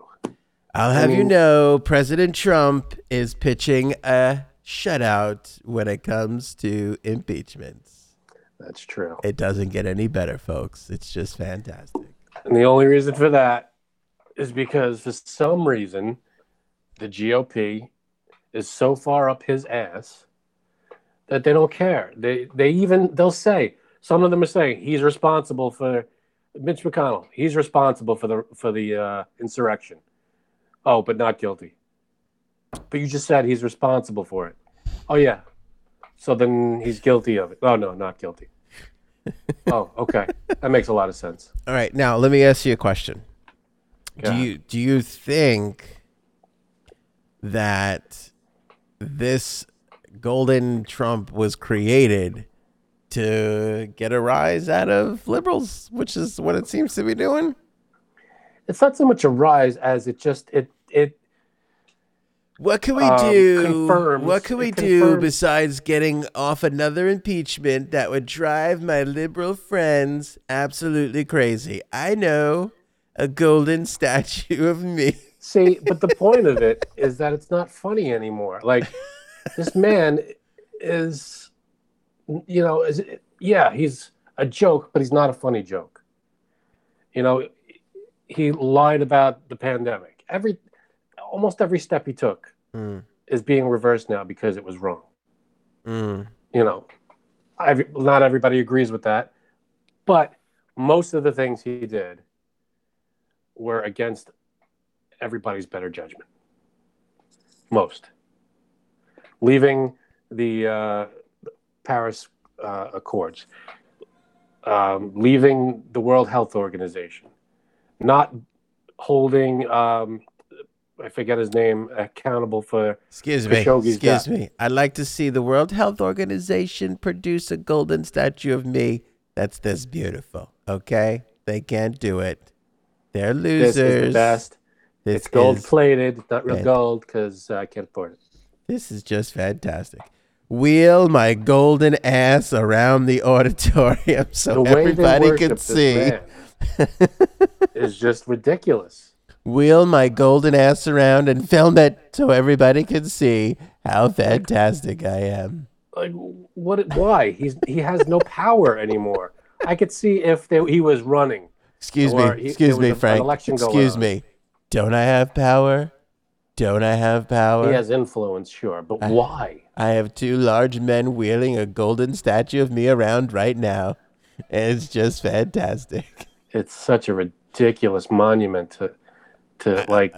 I'll have you mean- know, President Trump is pitching a shutout when it comes to impeachments. That's true. It doesn't get any better, folks. It's just fantastic. And the only reason for that is because for some reason the GOP is so far up his ass that they don't care. They they even they'll say some of them are saying he's responsible for Mitch McConnell. He's responsible for the for the uh, insurrection. Oh, but not guilty. But you just said he's responsible for it. Oh yeah. So then he's guilty of it. Oh no, not guilty. oh, okay. That makes a lot of sense. All right, now let me ask you a question. Go do you do you think that this golden Trump was created to get a rise out of liberals, which is what it seems to be doing? it's not so much a rise as it just it it What can we Um, do? confirms- what can we do besides getting off another impeachment that would drive my liberal friends absolutely crazy? I know a golden statue of me. See, but the point of it is that it's not funny anymore. Like this man is, you know, is yeah, he's a joke, but he's not a funny joke. You know, he lied about the pandemic. Every almost every step he took Mm, is being reversed now because it was wrong. mm, You know, every, not everybody agrees with that, but most of the things he did were against everybody's better judgment. Most. Leaving the uh, Paris uh, Accords, um, leaving the World Health Organization, not holding, um, I forget his name, accountable for Excuse me. Khashoggi's Excuse death. me. I'd like to see the World Health Organization produce a golden statue of me that's this beautiful. Okay? They can't do it. They're losers. this is the best. This it's gold plated, not real gold because I can't afford it. This is just fantastic. Wheel my golden ass around the auditorium so The everybody can see. is just ridiculous. Wheel my golden ass around and film it so everybody can see how fantastic I am. Like, what? Why? He's he has no power anymore. I could see if they, he was running. Excuse me. he- Excuse me, Frank. Excuse me. Don't I have power? Don't I have power? He has influence, sure, but why? I have two large men wheeling a golden statue of me around right now. It's just fantastic. It's such a ridiculous monument to, to like.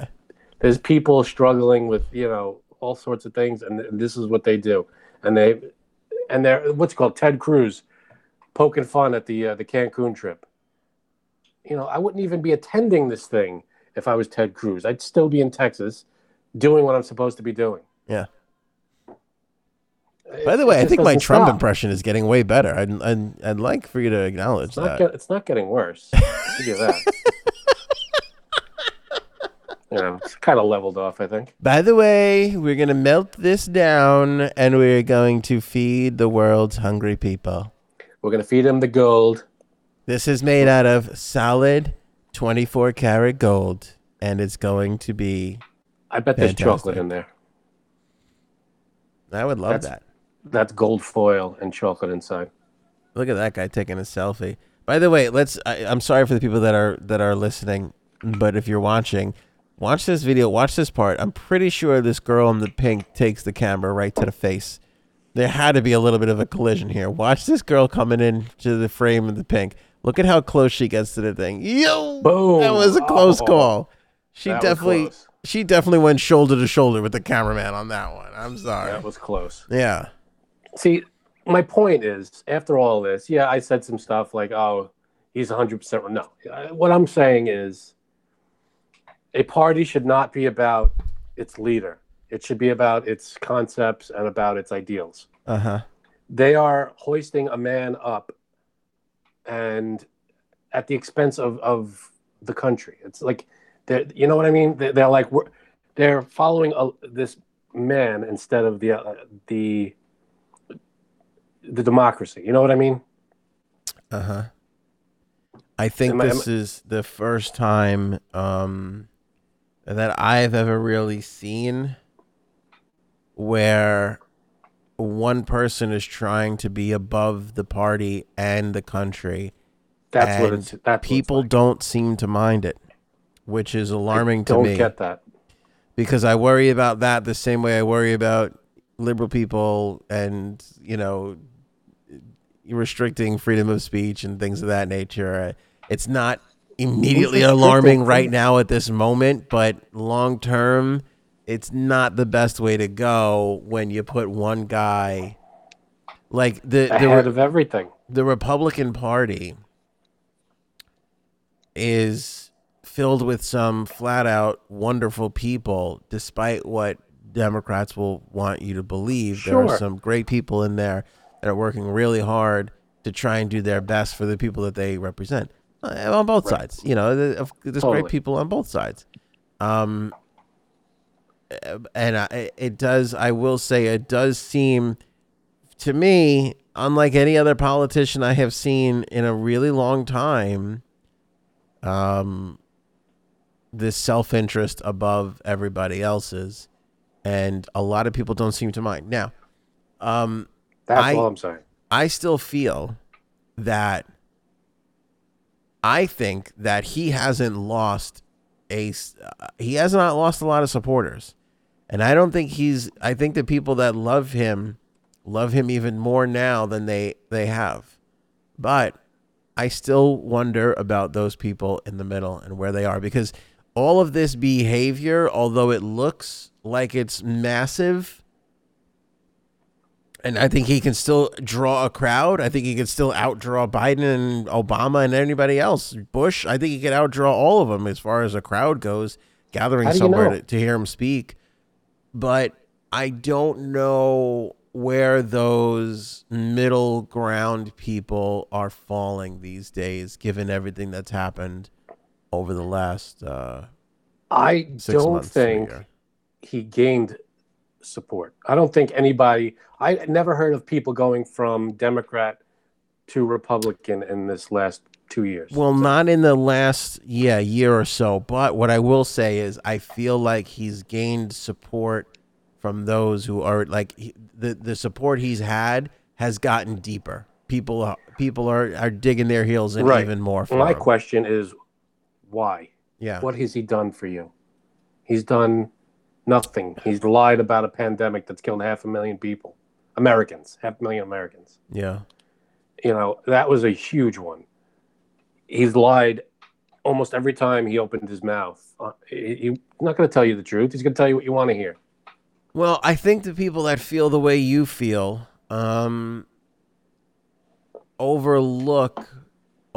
There's people struggling with you know all sorts of things, and this is what they do, and they, and they're what's it called Ted Cruz, poking fun at the uh, the Cancun trip. You know, I wouldn't even be attending this thing if I was Ted Cruz. I'd still be in Texas, doing what I'm supposed to be doing. Yeah. It- By the way, I think my Trump stop. impression is getting way better. I'd, I'd, I'd like for you to acknowledge It's not, that. get, it's not getting worse. I'll give you that. you know, it's kind of leveled off, I think. By the way, we're going to melt this down and we're going to feed the world's hungry people. We're gonna feed them the gold. This is made out of solid 24 karat gold, and it's going to be. I bet there's Fantastic. chocolate in there. I would love That's- that. That's gold foil and chocolate inside. Look at that guy taking a selfie. By the way, let's. I, I'm sorry for the people that are that are listening, but if you're watching, watch this video. Watch this part. I'm pretty sure this girl in the pink takes the camera right to the face. There had to be a little bit of a collision here. Watch this girl coming in to the frame of the pink. Look at how close she gets to the thing. Yo, Boom. That was a close Oh. call. She That was definitely, close. She definitely went shoulder to shoulder with the cameraman on that one. I'm sorry. That was close. yeah. See, my point is, after all this, yeah, I said some stuff like, "Oh, he's 100 percent no." Uh, What I'm saying is, a party should not be about its leader. It should be about its concepts and about its ideals. Uh huh. they are hoisting a man up and at the expense of, of the country it's like they're, you know what i mean they're, they're like they're following a, this man instead of the uh, the the democracy you know what i mean Uh huh. I think Am I- this is the first time um, that I've ever really seen where one person is trying to be above the party and the country. that's what it's that's people it's don't seem to mind it, which is alarming I to don't me. get that. Because I worry about that the same way I worry about liberal people and you know restricting freedom of speech and things of that nature. Uh, It's not immediately alarming right now at this moment, but long term, it's not the best way to go when you put one guy like the the, ahead re- of everything. the Republican Party is filled with some flat out wonderful people, despite what Democrats will want you to believe. There are some great people in there that are working really hard to try and do their best for the people that they represent uh, on both Right. sides. You know, there's Totally. great people on both sides. Um, and I, it does, I will say, it does seem to me, unlike any other politician I have seen in a really long time, um, this self interest above everybody else's, and a lot of people don't seem to mind. Now, um, That's I- all I'm saying. I still feel that I think that he hasn't lost a uh, he has not lost a lot of supporters. And I don't think he's I think the people that love him love him even more now than they they have. But I still wonder about those people in the middle and where they are because all of this behavior although it looks like it's massive and I think he can still draw a crowd. I think he can still outdraw Biden and Obama and anybody else. Bush, I think he could outdraw all of them as far as a crowd goes, gathering do you somewhere know? to, to hear him speak. But I don't know where those middle ground people are falling these days, given everything that's happened over the last uh, I 6 don't think he gained support. I don't think anybody. I never heard of people going from Democrat to Republican in this last two years. Well, not in the last yeah year or so, but what I will say is I feel like he's gained support from those who are like he, the the support he's had has gotten deeper. People are, people are are digging their heels in Right. even more. For My him. question is, why? yeah, What has he done for you? He's done nothing. He's lied about a pandemic that's killed half a million people, Americans, half a million Americans. yeah, You know, that was a huge one. He's lied almost every time he opened his mouth. Uh, he, he's not going to tell you the truth. He's going to tell you what you want to hear. Well, I think the people that feel the way you feel um, overlook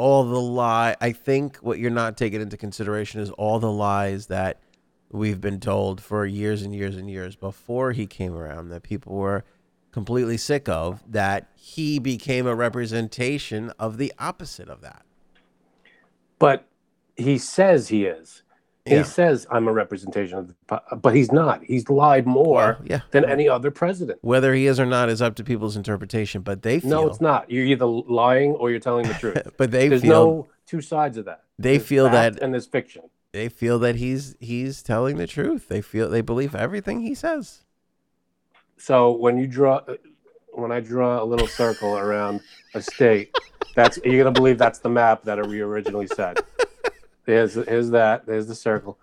all the lie. I think what you're not taking into consideration is all the lies that we've been told for years and years and years before he came around that people were completely sick of. That he became a representation of the opposite of that. But he says he is. Yeah. He says I'm a representation of the, but he's not. He's lied more Well, yeah. than any other president. Whether he is or not is up to people's interpretation, but they feel. No, it's not. You're either lying or you're telling the truth. But they There's feel. no two sides of that. They There's feel that- and there's fiction. they feel that he's he's telling the truth. They feel they believe everything he says. So when you draw, when I draw a little circle around a state, that's you're gonna believe that's the map that we originally said. There's here's that. There's the circle.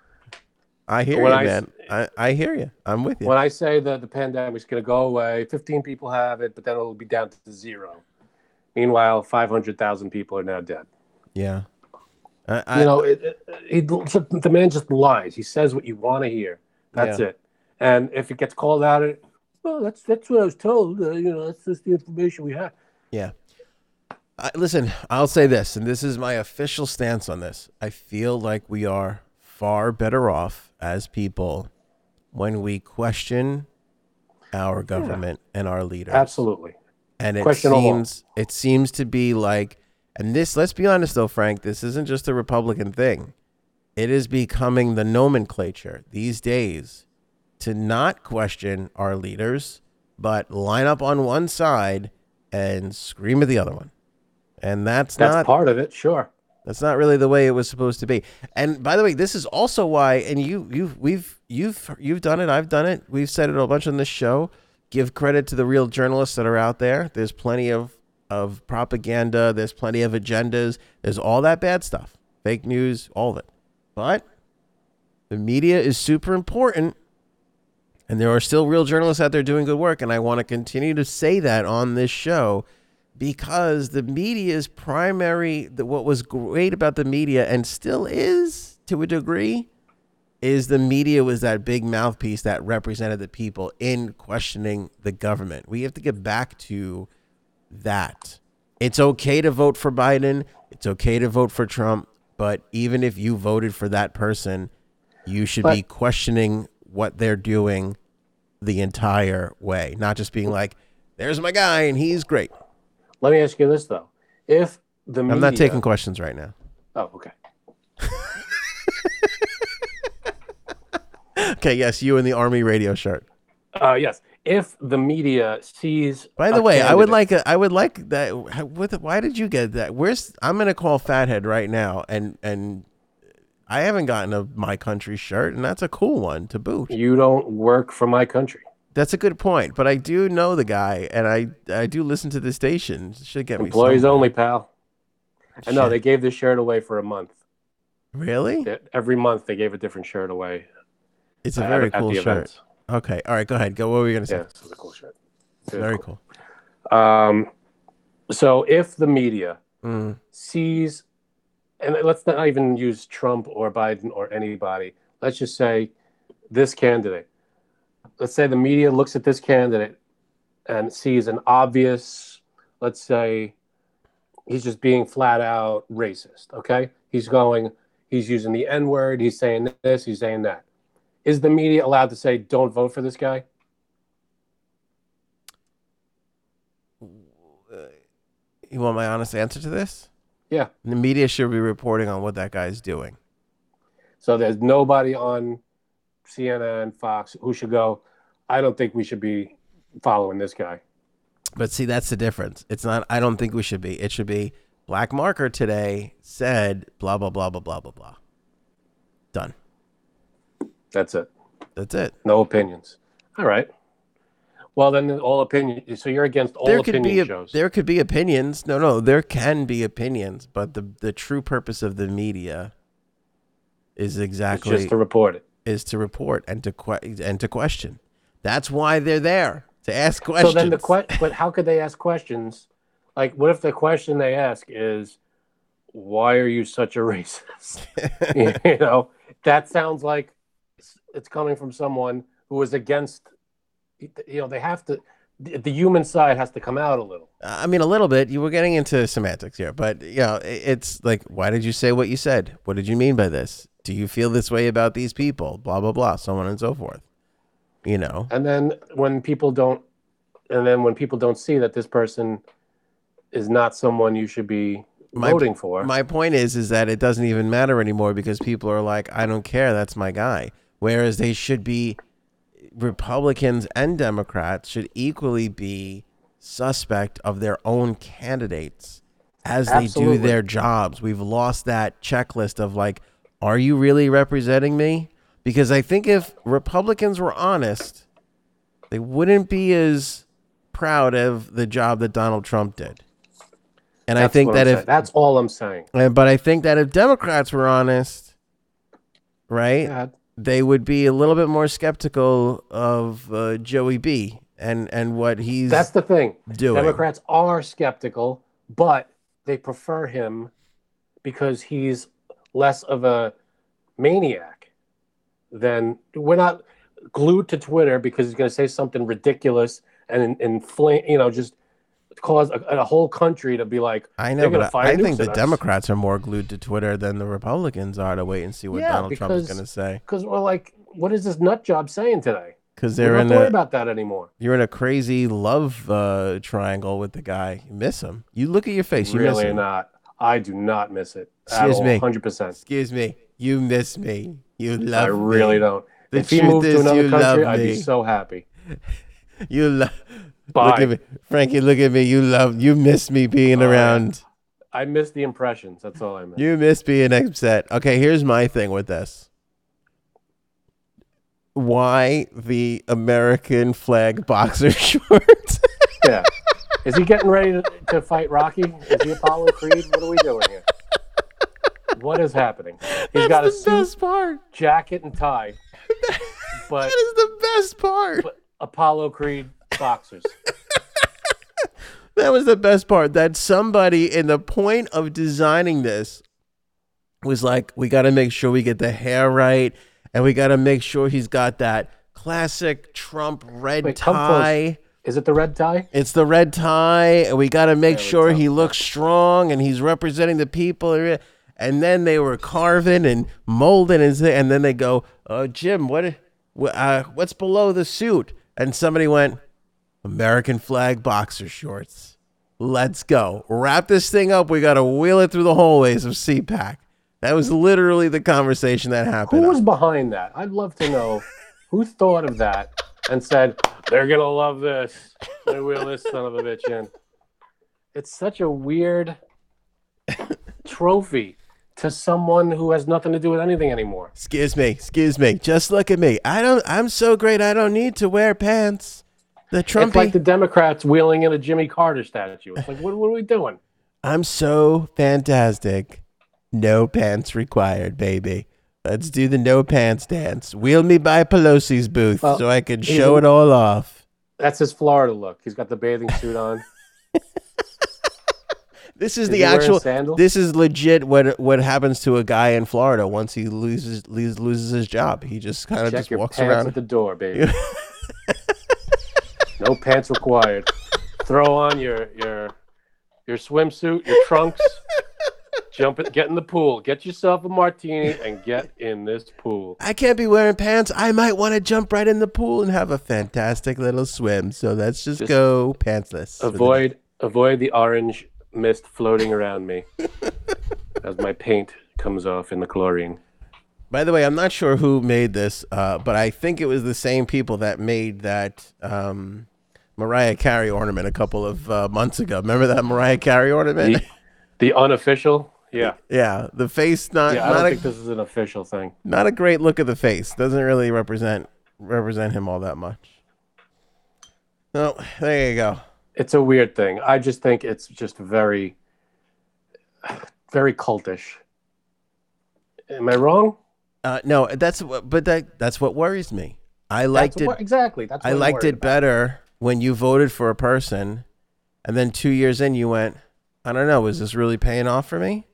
I hear When you, I- man. I, I hear you. I'm with you. When I say that the pandemic's gonna go away, 15 people have it, but then it'll be down to zero. Meanwhile, 500,000 people are now dead. yeah. I, I, you know, it, it, he, the man just lies. He says what you want to hear. That's Yeah. it. And if it gets called out, it, well, that's that's what I was told. Uh, you know, that's just the information we have. yeah. I, listen, I'll say this, and this is my official stance on this. I feel like we are far better off as people when we question our government and our leaders. Absolutely. and it seems it seems to be like and this let's be honest though frank this isn't just a republican thing it is becoming the nomenclature these days to not question our leaders but line up on one side and scream at the other one and that's, That's not part of it. Sure. that's not really the way it was supposed to be. And by the way, this is also why, and you, you've, we've, you've, you've done it. I've done it. We've said it a bunch on this show. Give credit to the real journalists that are out there. There's plenty of, of propaganda. There's plenty of agendas. There's all that bad stuff, fake news, all of it. But the media is super important. And there are still real journalists out there doing good work. And I want to continue to say that on this show because the media's primary the, what was great about the media and still is to a degree is the media was that big mouthpiece that represented the people in questioning the government. We have to get back to that. It's okay to vote for biden. It's okay to vote for trump. But even if you voted for that person you should be questioning what they're doing the entire way. Not just being like there's my guy and he's great Let me ask you this though: If the media, I'm not taking questions right now. Oh, okay. Okay, yes, you in the Army radio shirt. Uh, yes. If the media sees, By the way, I would like a, I would like that. What, why did you get that? Where's I'm gonna call Fathead right now and and I haven't gotten a my country shirt, and that's a cool one to boot. You don't work for my country. That's a good point, but I do know the guy, and I I do listen to the station. Should get me Employees somewhere. only, pal. I know they gave this shirt away for a month. really. Every month they gave a different shirt away. It's a at- very at cool shirt. events. Okay, all right, go ahead. Go. What were you gonna say? Yeah, this is a cool shirt. Very cool. cool. Um, so if the media Mm, sees, and let's not even use Trump or Biden or anybody. Let's just say this candidate. Let's say the media looks at this candidate and sees an obvious, let's say, he's just being flat out racist. Okay, he's going, he's using the N word. He's saying this. He's saying that. Is the media allowed to say, "Don't vote for this guy"? Uh, you want my honest answer to this? Yeah. The media should be reporting on what that guy's doing. So there's nobody on CNN, and Fox who should go. I don't think we should be following this guy. But see, that's the difference. It's not. I don't think we should be. It should be. Black marker today said blah blah blah blah blah blah blah. Done. That's it. That's it. No opinions. All right. Well, then all opinion. So you're against all there could opinion be a, shows. there could be opinions. No, no, there can be opinions, but the the true purpose of the media is It's exactly just to report it. Is to report and to que- and to question. That's why they're there to ask questions. So then the que- but how could they ask questions? Like, what if the question they ask is, "Why are you such a racist?" you know, that sounds like it's coming from someone who is against. You know, they have to. The the human side has to come out a little. Uh, I mean, a little bit. You were getting into semantics here, but you know, it's like, why did you say what you said? What did you mean by this? Do you feel this way about these people? Blah blah blah, so on and so forth. You know, And then when people don't, and then when people don't see that this person is not someone you should be My- voting for. my point is, is that it doesn't even matter anymore because people are like, I don't care, that's my guy. Whereas they should be, Republicans and Democrats should equally be suspect of their own candidates as they do their jobs. We've lost that checklist of like, are you really representing me? Because I think if Republicans were honest, they wouldn't be as proud of the job that Donald Trump did. And I think that I'm if saying. that's all I'm saying. uh, But I think that if Democrats were honest, right, Yeah, they would be a little bit more skeptical of uh, Joey B and and what he's that's the thing. doing. Democrats are skeptical, but they prefer him because he's less of a maniac than we're not glued to Twitter because he's going to say something ridiculous and inflame, you know, just cause a, a whole country to be like, I know, but fire I, I think the us. Democrats are more glued to Twitter than the Republicans are to wait and see what Yeah, Donald Trump is going to say because we're like, what is this nut job saying today? because they're don't in worry a about that anymore. you're in a crazy love uh, triangle with the guy. You miss him. You look at your face. You miss really him. not. I do not miss it. Excuse me. Hundred percent. Excuse me. You miss me. You love I really me. don't. The if he moved to another country, I'd be so happy. You love. Look at me, Frankie. Look at me. You love. You miss me being yeah. around. I miss the impressions. That's all I miss. You miss being upset. Okay, here's my thing with this. Why the American flag boxer shorts? Yeah. Is he getting ready to, to fight Rocky? Is he Apollo Creed? What are we doing here? What is happening? He's That's got a the suit, best part. jacket, and tie, but That is the best part. but Apollo Creed boxers. That was the best part. That somebody in the point of designing this was like, we got to make sure we get the hair right, and we got to make sure he's got that classic Trump red Wait, come close. tie. Is it the red tie? It's the red tie, and we got to make sure he looks strong and he's representing the people. And then they were carving and molding, and, and then they go, "Uh, Jim, what, uh, what's below the suit?" And somebody went, "American flag boxer shorts." Let's go. Wrap this thing up. We got to wheel it through the hallways of CPAC. That was literally the conversation that happened. Who was behind that? I'd love to know who thought of that and said, they're to love this. They wheel this son of a bitch in. It's such a weird trophy to someone who has nothing to do with anything anymore. Excuse me, excuse me. Just look at me. I don't. I'm so great. I don't need to wear pants. The Trump. It's like the Democrats wheeling in a Jimmy Carter statue. It's like, what, what are we doing? I'm so fantastic. No pants required, baby. Let's do the no pants dance. Wheel me by Pelosi's booth Well, so I can show it all off. That's his Florida look. He's got the bathing suit on. This is the actual. This is legit. What what happens to a guy in Florida once he loses loses, loses his job? He just kind of just walks around. at the door, baby. no pants required. Throw on your your your swimsuit, your trunks. Jump it, get in the pool. Get yourself a martini and get in this pool. I can't be wearing pants. I might want to jump right in the pool and have a fantastic little swim. So let's just, Just go pantsless. Avoid avoid the orange mist floating around me as my paint comes off in the chlorine. By the way, I'm not sure who made this, uh, but I think it was the same people that made that um, Mariah Carey ornament a couple of uh, months ago. Remember that Mariah Carey ornament? The, the unofficial, yeah, yeah, the face not yeah. I not don't a, think this is an official thing. not a great look of the face. Doesn't really represent represent him all that much. No, there you go. It's a weird thing. I just think it's just very, very cultish. Am I wrong? Uh, no, that's what, but that that's what worries me. I liked That's it. exactly. That's what I liked it about. better when you voted for a person, and then two years in, you went, I don't know, is this really paying off for me?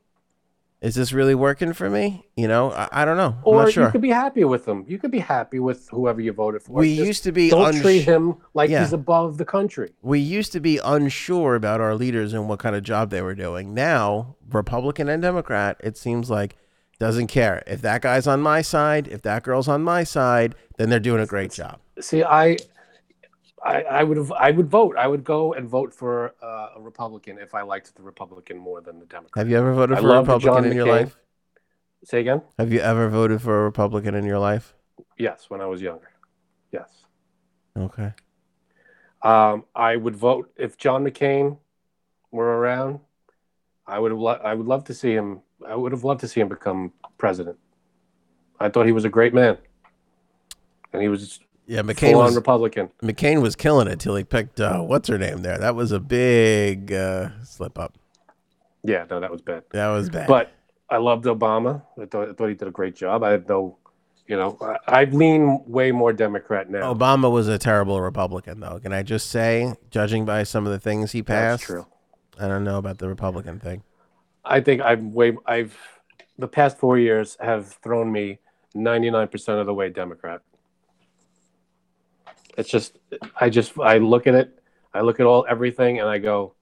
Is this really working for me? You know, I, I don't know. I'm Or not sure. you could be happy with them. You could be happy with whoever you voted for. we Just used to be don't uns- treat him like Yeah. he's above the country. we used to be unsure about our leaders and what kind of job they were doing. Now, Republican and Democrat, it seems like doesn't care if that guy's on my side, if that girl's on my side, then they're doing a great job. See, I, I, I would have, I would vote. I would go and vote for uh, a Republican if I liked the Republican more than the Democrat. Have you ever voted I for a Republican John in your life? Say again? Have you ever voted for a Republican in your life? Yes, when I was younger. Yes. Okay. Um, I would vote if John McCain were around. I would have. Lo- I would love to see him. I would have loved to see him become president. I thought he was a great man, and he was Yeah, McCain was Republican. McCain was killing it till he picked uh, what's her name there. That was a big uh, slip up. Yeah, no, that was bad. That was bad. But I loved Obama. I thought, I thought he did a great job. I had no, you know, I, I lean way more Democrat now. Obama was a terrible Republican, though. Can I just say, judging by some of the things he passed, That's true. I don't know about the Republican thing. I think I'm way. I've the past four years have thrown me 99 percent of the way Democrat. It's just I just I look at it, I look at all everything, and I go,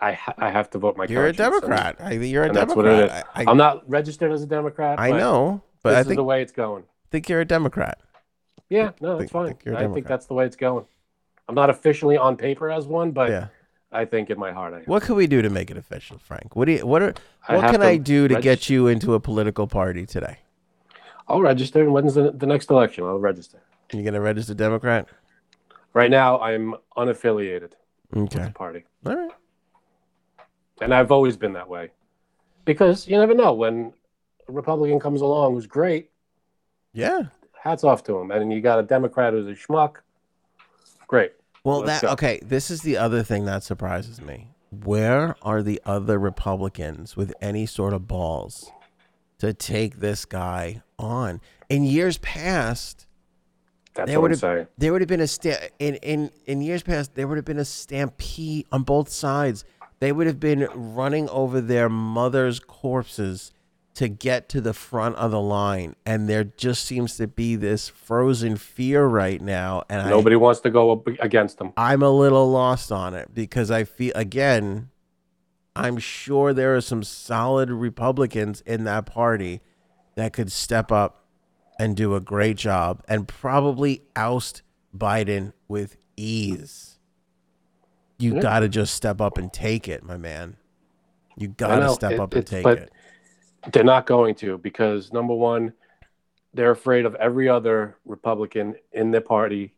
I ha- I have to vote my. You're a conscience." And Democrat. I, you're a and that's what it Democrat. I, I'm not registered as a Democrat. I know, but this I is think the way it's going. think you're a Democrat. Yeah, no, that's fine. think I think that's the way it's going. I'm not officially on paper as one, but yeah. I think in my heart I am. What can we do to make it official, Frank? What do you, what are, what have can I do to get you into a political party today? I'll register. And when's the, the next election? I'll register. You gonna register Democrat? Right now, I'm unaffiliated with Okay. the party. All right. And I've always been that way. Because you never know when a Republican comes along who's great, Yeah. hats off to him. And you got a Democrat who's a schmuck. Great. Well, Let's that go. okay. This is the other thing that surprises me. Where are the other Republicans with any sort of balls to take this guy on? In years past, That's They what I'm saying. there would have been a sta- in in in years past. There would have been a stampede on both sides. They would have been running over their mothers' corpses to get to the front of the line, and there just seems to be this frozen fear right now. And I, Nobody wants to go up against them. I'm a little lost on it because I feel again, I'm sure there are some solid Republicans in that party that could step up and do a great job and probably oust Biden with ease. You Yeah. got to just step up and take it, my man. You got to step It- up and take but- it. They're not going to because number one, they're afraid of every other Republican in their party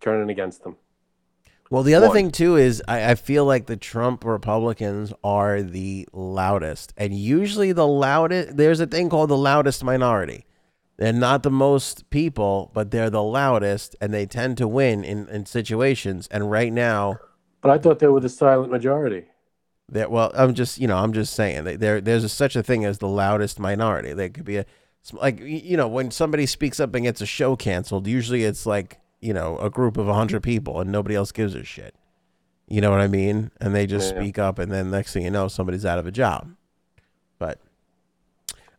turning against them. Well, the other One. thing too is I, I feel like the Trump Republicans are the loudest, and usually the loudest. There's a thing called the loudest minority. They're not the most people, but they're the loudest, and they tend to win in, in situations. And right now, But I thought they were the silent majority. that well, I'm just you know I'm just saying that there there's a, such a thing as the loudest minority. There could be a like you know when somebody speaks up and gets a show canceled, usually it's like you know a group of hundred people and nobody else gives a shit. You know what I mean? And they just Yeah. speak up, and then next thing you know, somebody's out of a job. But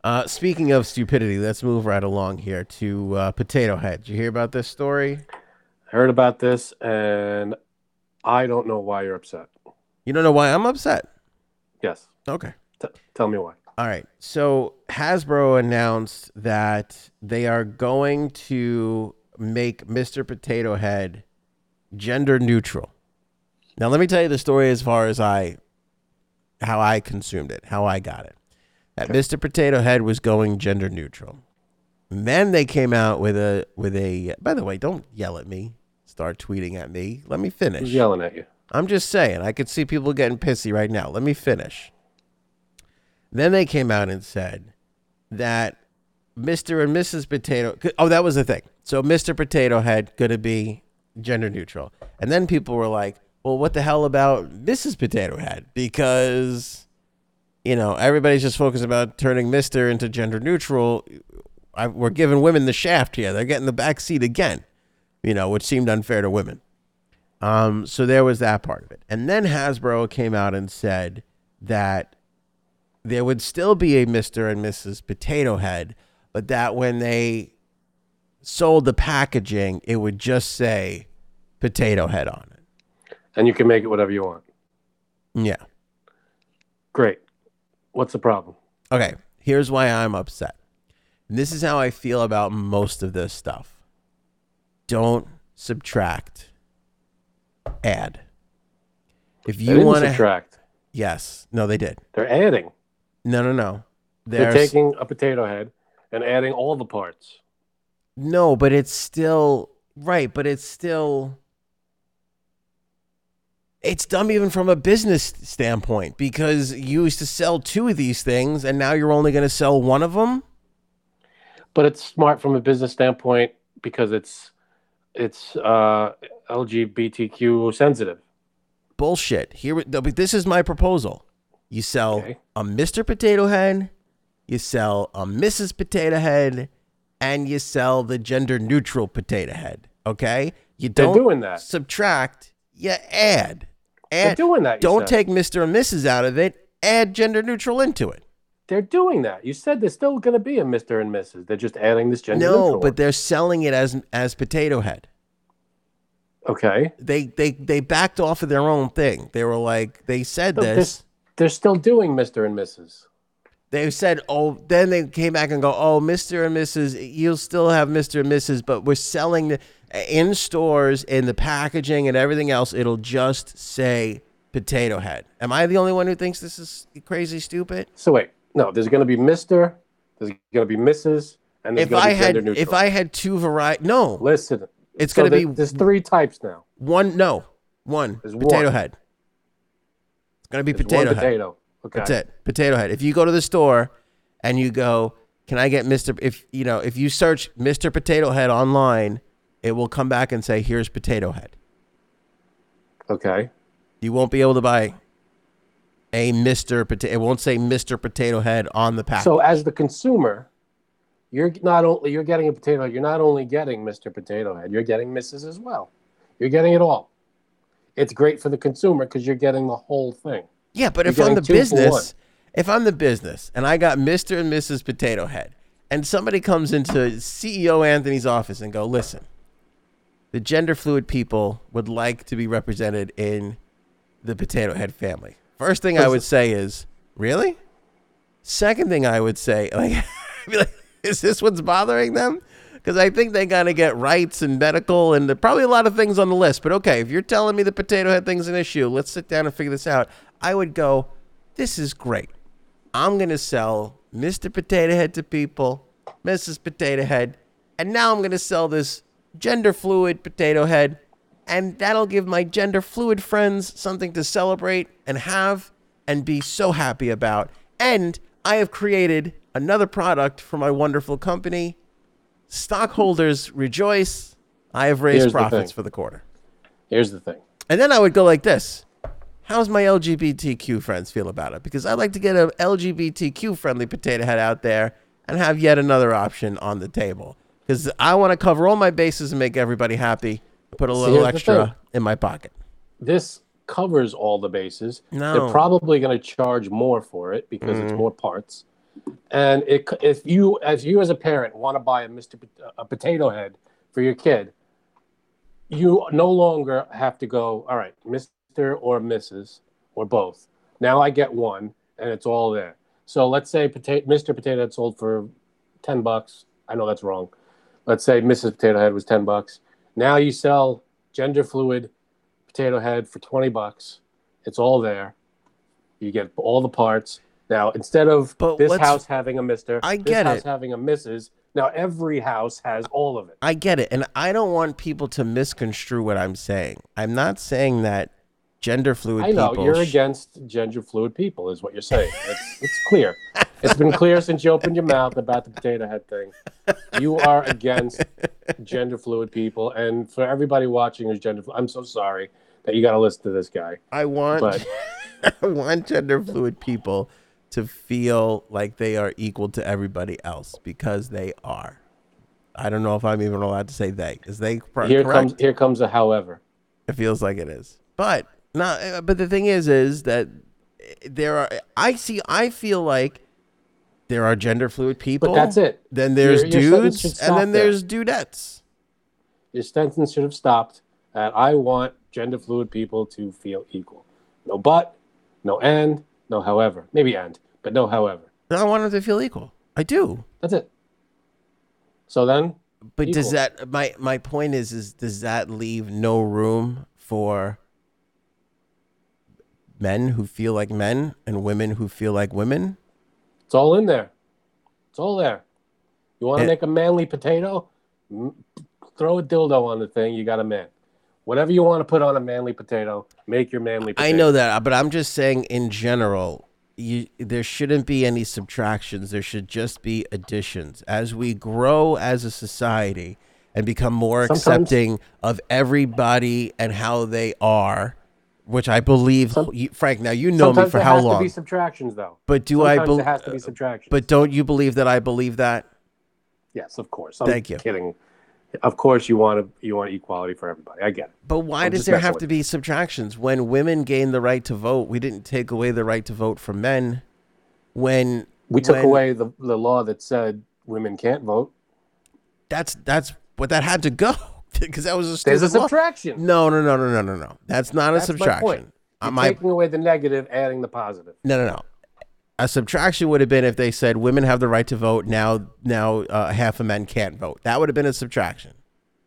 uh, speaking of stupidity, let's move right along here to uh, Potato Head. Did you hear about this story? I heard about this, and I don't know why you're upset. You don't know why I'm upset? Yes. Okay. T- tell me why. All right. So Hasbro announced that they are going to make Mr. Potato Head gender neutral. Now let me tell you the story as far as I how I consumed it, how I got it. That Mr. Potato Head was going gender neutral. And then they came out with a with a by the way, don't yell at me. Start tweeting at me. Let me finish. Who's yelling at you? I'm just saying, I could see people getting pissy right now. Let me finish. Then they came out and said that Mr. and Mrs. Potato. Oh, that was the thing. So Mr. Potato Head going to be gender neutral, and then people were like, "Well, what the hell about Mrs. Potato Head?" Because you know everybody's just focused about turning Mister into gender neutral. I, we're giving women the shaft here. They're getting the back seat again. You know, which seemed unfair to women. Um, so there was that part of it. And then Hasbro came out and said that there would still be a Mr. and Mrs. Potato Head, but that when they sold the packaging, it would just say Potato Head on it. And you can make it whatever you want. Yeah. Great. What's the problem? Okay. Here's why I'm upset. And this is how I feel about most of this stuff. Don't subtract. Add. If you want to, subtract. yes, no, they did. They're adding. No, no, no. They're There's- taking a potato head and adding all the parts. No, but it's still right, but it's still it's dumb even from a business standpoint because you used to sell two of these things and now you're only going to sell one of them. But it's smart from a business standpoint because it's it's uh, LGBTQ sensitive. Bullshit. Here this is my proposal. You sell Okay. a Mr. Potato Head, you sell a Mrs. Potato Head, and you sell the gender neutral potato head, okay? You They're don't doing that. subtract, you add. They're Add doing that. Don't said. take Mr. and Mrs. out of it. Add gender neutral into it. They're doing that. You said there's still going to be a Mr. and Mrs. They're just adding this gender neutral. no, neutral. but they're selling it as as potato head. okay. They they they backed off of their own thing. They were like they said But this. they're still doing Mr. and Mrs. They said, "Oh." Then they came back and go, "Oh, Mister and Mrs. You'll still have Mister and Mrs. But we're selling the, in stores in the packaging and everything else. It'll just say potato head." Am I the only one who thinks this is crazy stupid? So wait, no, there's going to be Mr. There's going to be Mrs. And there's If going to I had neutral. if I had two variety, no, listen, It's so gonna there- be- there's three types now. one, no, one There's potato one. head. It's gonna be There's potato head. potato. Okay. That's it. Potato head. If you go to the store and you go, "Can I get Mr. If you know, if you search Mr. Potato Head online, it will come back and say, "Here's Potato Head." Okay. You won't be able to buy a Mr. Potato. It won't say Mr. Potato Head on the pack. So as the consumer, you're not only you're getting a potato you're not only getting Mr. Potato Head, you're getting Mrs. as well. You're getting it all. It's great for the consumer because you're getting the whole thing. yeah, but you're if I'm the getting two for one. business, if I'm the business and I got Mr. and Mrs. Potato Head, and somebody comes into CEO Anthony's office and go, "Listen, the gender fluid people would like to be represented in the potato head family. First thing I would say is, really? Second thing I would say, like, I'd be like, is this what's bothering them? Because I think they gotta get rights and medical and there probably a lot of things on the list. But okay, if you're telling me the potato head thing's an issue, let's sit down and figure this out. I would go, this is great. I'm gonna sell Mr. Potato Head to people, Mrs. Potato Head, and now I'm gonna sell this gender fluid potato head And that'll give my gender fluid friends something to celebrate and have and be so happy about. And I have created another product for my wonderful company. Stockholders rejoice. I have raised Here's profits thing. for the quarter. Here's the thing. And then I would go like this. How's my LGBTQ friends feel about it? Because I'd like to get a LGBTQ friendly potato head out there and have yet another option on the table. Because I want to cover all my bases and make everybody happy. Put a little the extra in my pocket. This covers all the bases. No. They're probably going to charge more for it because it's Mm. more parts. And it, if you, as you as a parent, want to buy a Mr. A potato head for your kid, you no longer have to go. All right, Mr. or Mrs. or both. Now I get one, and it's all there. So let's say potato, Mr. Potato Head sold for ten bucks. I know that's wrong. Let's say Mrs. Potato Head was ten bucks. Now you sell gender fluid potato head for 20 bucks. It's all there. You get all the parts. Now, instead of But this house having a Mister, I get this house it. having a Mrs., now every house has all of it. I get it. And I don't want people to misconstrue what I'm saying. I'm not saying that gender fluid I know people. you're sh- against gender fluid people, is what you're saying. It's, it's clear. It's been clear since you opened your mouth about the potato head thing. You are against gender fluid people, and for everybody watching who's gender, I'm so sorry that you got to listen to this guy. I want But- I want gender fluid people to feel like they are equal to everybody else because they are. I don't know if I'm even allowed to say they. Is they Here comes here comes a however. It feels like it is. But no, but the thing is is that there are I see I feel like there are gender fluid people. But that's it. Then there's Your- your dudes and then there. there's dudettes. Your sentence should have stopped at I want gender fluid people to feel equal. No but, no and, no however. Maybe and, but no however. I want them to feel equal. I do. That's it. So then, But does that my my point is is does that leave no room for men who feel like men and women who feel like women? It's all in there. It's all there. You want to make a manly potato? Throw a dildo on the thing, you got a man. Whatever you want to put on a manly potato, make your manly potato. I know that, but I'm just saying in general, you there shouldn't be any subtractions. There should just be additions. As we grow as a society and become more Sometimes- accepting of everybody and how they are, which I believe, Some- you, Frank. Now you know me Sometimes for there how has to be subtractions, though. but do Sometimes I there believe? has to be subtractions. But don't you believe that I believe that? yes, of course. I'm Thank you. Kidding. Of course, you want to you want equality for everybody. I get it. But why I'm does there have to be subtractions? When women gain the right to vote, we didn't take away the right to vote from men. When We took when- away the, the law that said women can't vote. that's that's what that had to go because that was a There's a stupid law. subtraction. No, no, no, no, no, no, no. That's not a That's my point. You're my- taking away the negative, adding the positive. no, no, no. A subtraction would have been if they said women have the right to vote. Now, now uh, half of men can't vote. That would have been a subtraction.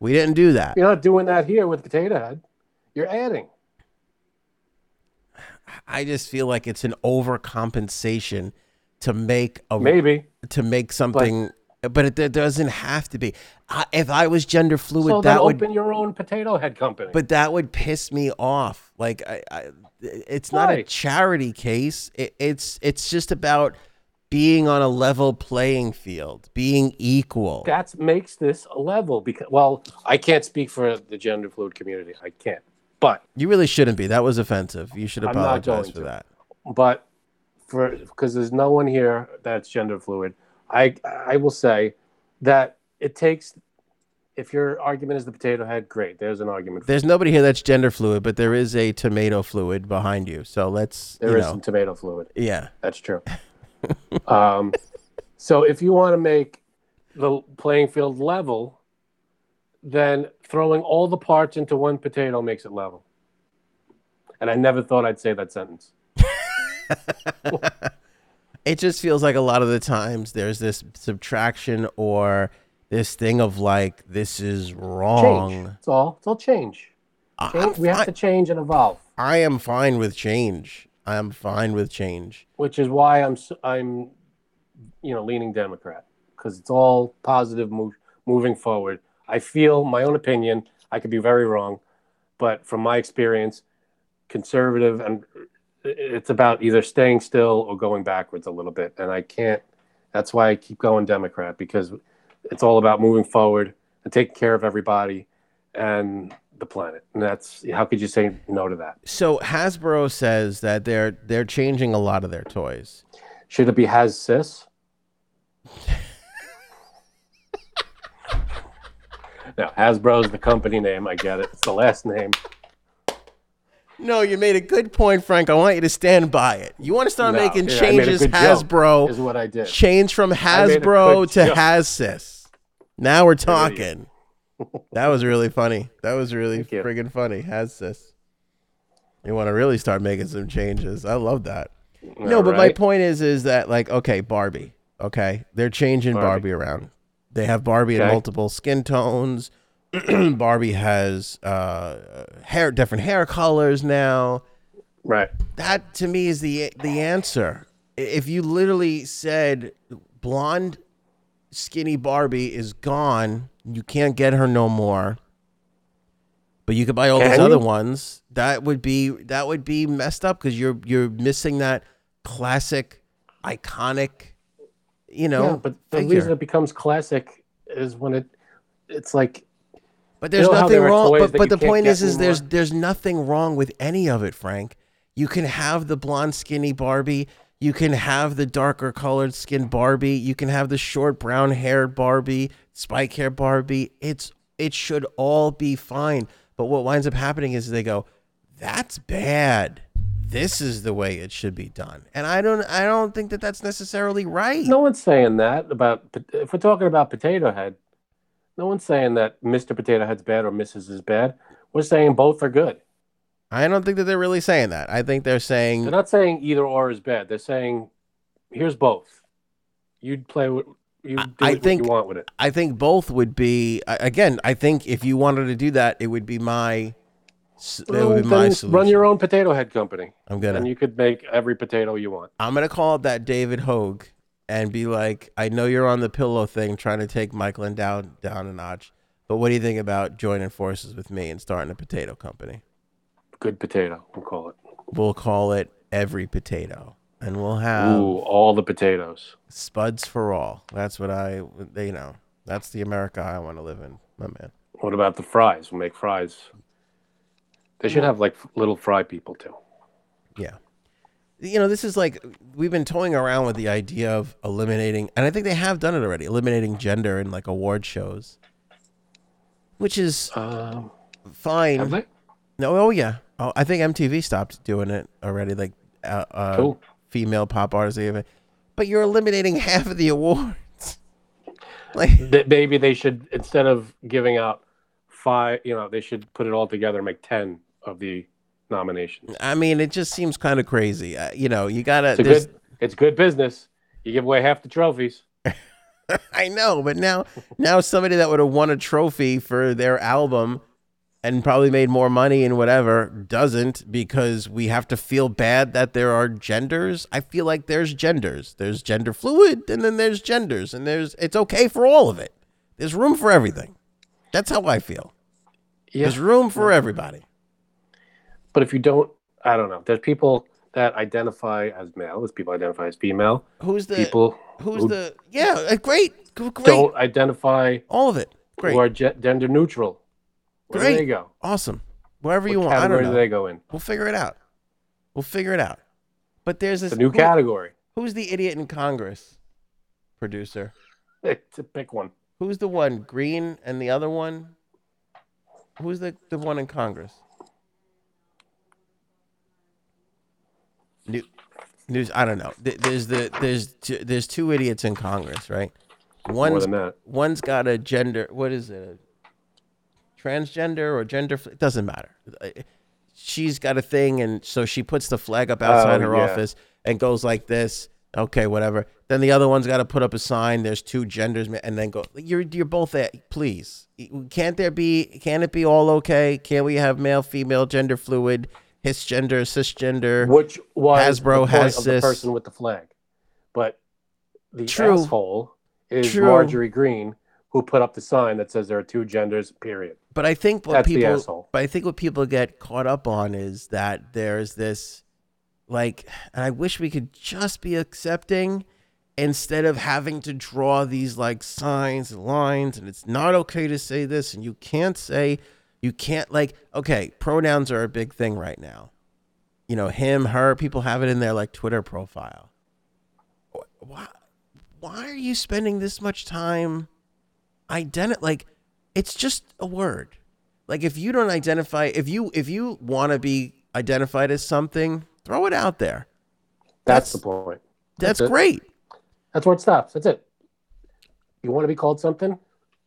We didn't do that. You're not doing that here with Potato Head. You're adding. I just feel like it's an overcompensation to make a Maybe. to make something, but, it, it doesn't have to be. I, if I was gender fluid, So that would open your own Potato Head company. but that would piss me off. Like I, I it's not a charity case. It, it's it's just about being on a level playing field, being equal. that makes this a level because well, I can't speak for the gender fluid community. I can't. But You really shouldn't be. That was offensive. You should I'm not apologize going for to. that. but for because there's no one here that's gender fluid i i will say that it takes if your argument is the potato head great there's an argument There's nobody here that's gender fluid, but there is a tomato fluid behind you. So let's there is know, some tomato fluid. Yeah. that's true. Um so if you want to make the playing field level then throwing all the parts into one potato makes it level. And i never thought i'd say that sentence It just feels like a lot of the times there's this subtraction or this thing of like this is change wrong. it's all it's all change Change, we have to change and evolve I am fine with change. I am fine with change. which is why I'm I'm you know leaning Democrat because it's all positive move, moving forward. I feel my own opinion. I could be very wrong but from my experience, conservative and it's about either staying still or going backwards a little bit. And I can't. That's why I keep going Democrat because it's all about moving forward and taking care of everybody and the planet. And that's how could you say no to that? So Hasbro says that they're they're changing a lot of their toys. Should it be has sis? no, Hasbro's the company name. I get it. It's the last name. No, you made a good point, Frank. I want you to stand by it. You want to start No, making yeah, I made a changes, joke, Hasbro. is what I did. Change from Hasbro to joke. Hassis. Now we're talking. that was really funny. That was really Thank you. friggin' funny. Hassis. You want to really start making some changes. I love that. No, All but my point is, is that like, okay, Barbie. Okay, they're changing Barbie, Barbie. around. They have Barbie in multiple skin tones. Barbie has uh, hair, different hair colors now right. that to me is the the answer. If you literally said blonde skinny Barbie is gone, you can't get her no more. But you could buy all these Can other ones. That would be that would be messed up because you're you're missing that classic, iconic, you know. yeah, but the figure. reason it becomes classic is when it it's like But there's nothing wrong. But, but the point is, is there's there's nothing wrong with any of it, Frank. You can have the blonde, skinny Barbie. You can have the darker colored skin Barbie. You can have the short brown haired Barbie, spike hair Barbie. It's it should all be fine. But what winds up happening is they go, "That's bad. This is the way it should be done." And I don't I don't think that that's necessarily right. no one's saying that about if we're talking about Potato Head, no one's saying that Mr. Potato Head's bad or Mrs. is bad. We're saying both are good. I don't think that they're really saying that. I think they're saying They're not saying either or is bad. They're saying here's both. You'd play with you do I what think- you want with it. I think both would be again. I think if you wanted to do that, it would be my. It would be my solution. run your own Potato Head company, I'm gonna. and you could make every potato you want. I'm gonna call that David Hogg and be like, I know you're on the pillow thing, trying to take Michael and down down a notch. But what do you think about joining forces with me and starting a potato company? Good potato, we'll call it. We'll call it Every Potato, and we'll have Ooh, all the potatoes. spuds for all. That's what I, they, you know, that's the America I want to live in, my man. What about the fries? We'll make fries. They should have like little fry people too. Yeah. You know, this is like we've been toying around with the idea of eliminating, and I think they have done it already, eliminating gender in like award shows, which is Um, fine. have they? No, oh yeah. Oh, I think MTV stopped doing it already. Like, uh, uh, Cool. female pop artists, even, but you're eliminating half of the awards. like, Th- Maybe they should instead of giving out five, you know, they should put it all together and make ten of the nominations. I mean, it just seems kind of crazy. Uh, you know, you gotta. It's a good. It's good business. You give away half the trophies. I know, but now now somebody that would have won a trophy for their album and probably made more money and whatever doesn't because we have to feel bad that there are genders. I feel like there's genders. There's gender fluid and then there's genders and there's it's okay for all of it. There's room for everything. That's how I feel. Yeah. There's room for everybody. But if you don't, I don't know. There's people that identify as male. There's people identify as female. Who's the People who's who the Yeah, uh, great. Great. don't identify all of it. Great. who are ge- gender neutral. Where Great. do they go? awesome. Wherever What you want. I don't know. do they go in? We'll figure it out. We'll figure it out. But there's this new who- category. Who's the idiot in Congress? Producer. to pick one. Who's the one? Greene and the other one? Who's the, the one in Congress? New, news. I don't know. There's the there's two, there's two idiots in Congress, right? One's one's got a gender. What is it? A transgender or gender? It doesn't matter. She's got a thing, and so she puts the flag up outside Oh, her yeah. office and goes like this. Okay, whatever. Then the other one's got to put up a sign. There's two genders, and then go. You're you're both at. Please, can't there be? Can it be all okay? Can we have male, female, gender fluid, cisgender, cisgender? Which was Hasbro the point has of the this. person with the flag. But the True. asshole is True. Marjorie Greene who put up the sign that says there are two genders. Period. But I think what That's people, but I think what people get caught up on is that there's this, like, and I wish we could just be accepting instead of having to draw these like signs and lines, and it's not okay to say this, and you can't say, you can't like, okay, pronouns are a big thing right now. You know, him, her, people have it in their like Twitter profile. Why, why are you spending this much time? identi- like it's just a word like if you don't identify if you if you want to be identified as something throw it out there That's, That's- the point. that's, That's great That's where it stops. That's it. You want to be called something?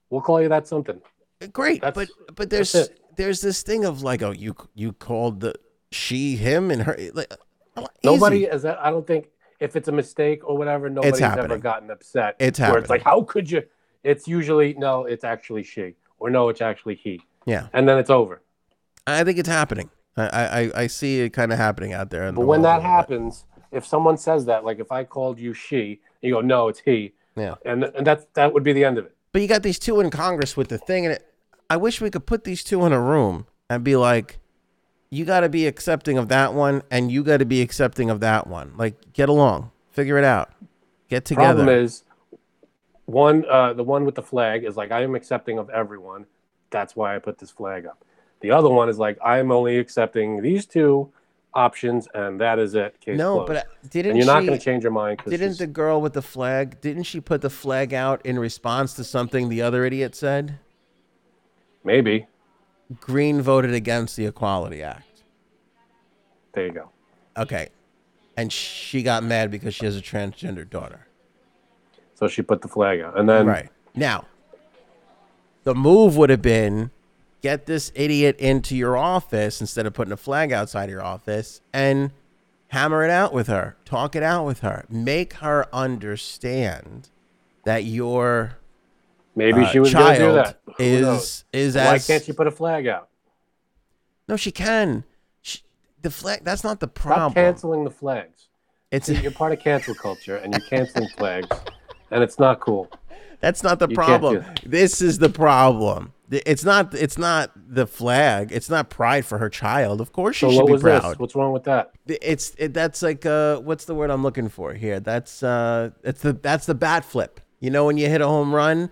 We'll call you that something. Great That's- but but there's there's this thing of like oh you you called the she him and her like oh, easy. Nobody is that. I don't think if it's a mistake or whatever, nobody's ever gotten upset. It's Where it's like, how could you? It's usually no. It's actually she, or no, it's actually he, yeah and then it's over. i think it's happening i i i see it kind of happening out there But when that little bit. happens, if someone says that, like if I called you she, you go, no, it's he, yeah and and that's that would be the end of it. But you got these two in Congress with the thing, and it, I wish we could put these two in a room and be like, you got to be accepting of that one, and you got to be accepting of that one. Like, get along, figure it out, get together. Problem is, one uh, the one with the flag is like I am accepting of everyone. That's why I put this flag up. The other one is like I am only accepting these two options, and that is it. Case no, closed. but didn't and you're not going to change your mind? Didn't she's- the girl with the flag? Didn't she put the flag out in response to something the other idiot said? Maybe Greene voted against the Equality Act. there you go. Okay, and she got mad because she has a transgender daughter. So she put the flag out, and then Right. Now, the move would have been get this idiot into your office instead of putting a flag outside your office and hammer it out with her. Talk it out with her. Make her understand that your maybe uh, she was going to do that. Who knows? is Why as can't she put a flag out? No, she can. She, the flag that's not the Stop problem. canceling the flags. It's You're part of cancel culture, and you're canceling flags, and it's not cool. That's not the You problem. This is the problem. It's not. It's not the flag. It's not pride for her child. Of course, she So should be proud. this? What's wrong with that? It's it, that's like uh, what's the word I'm looking for here? That's uh, it's the that's the bat flip. You know when you hit a home run,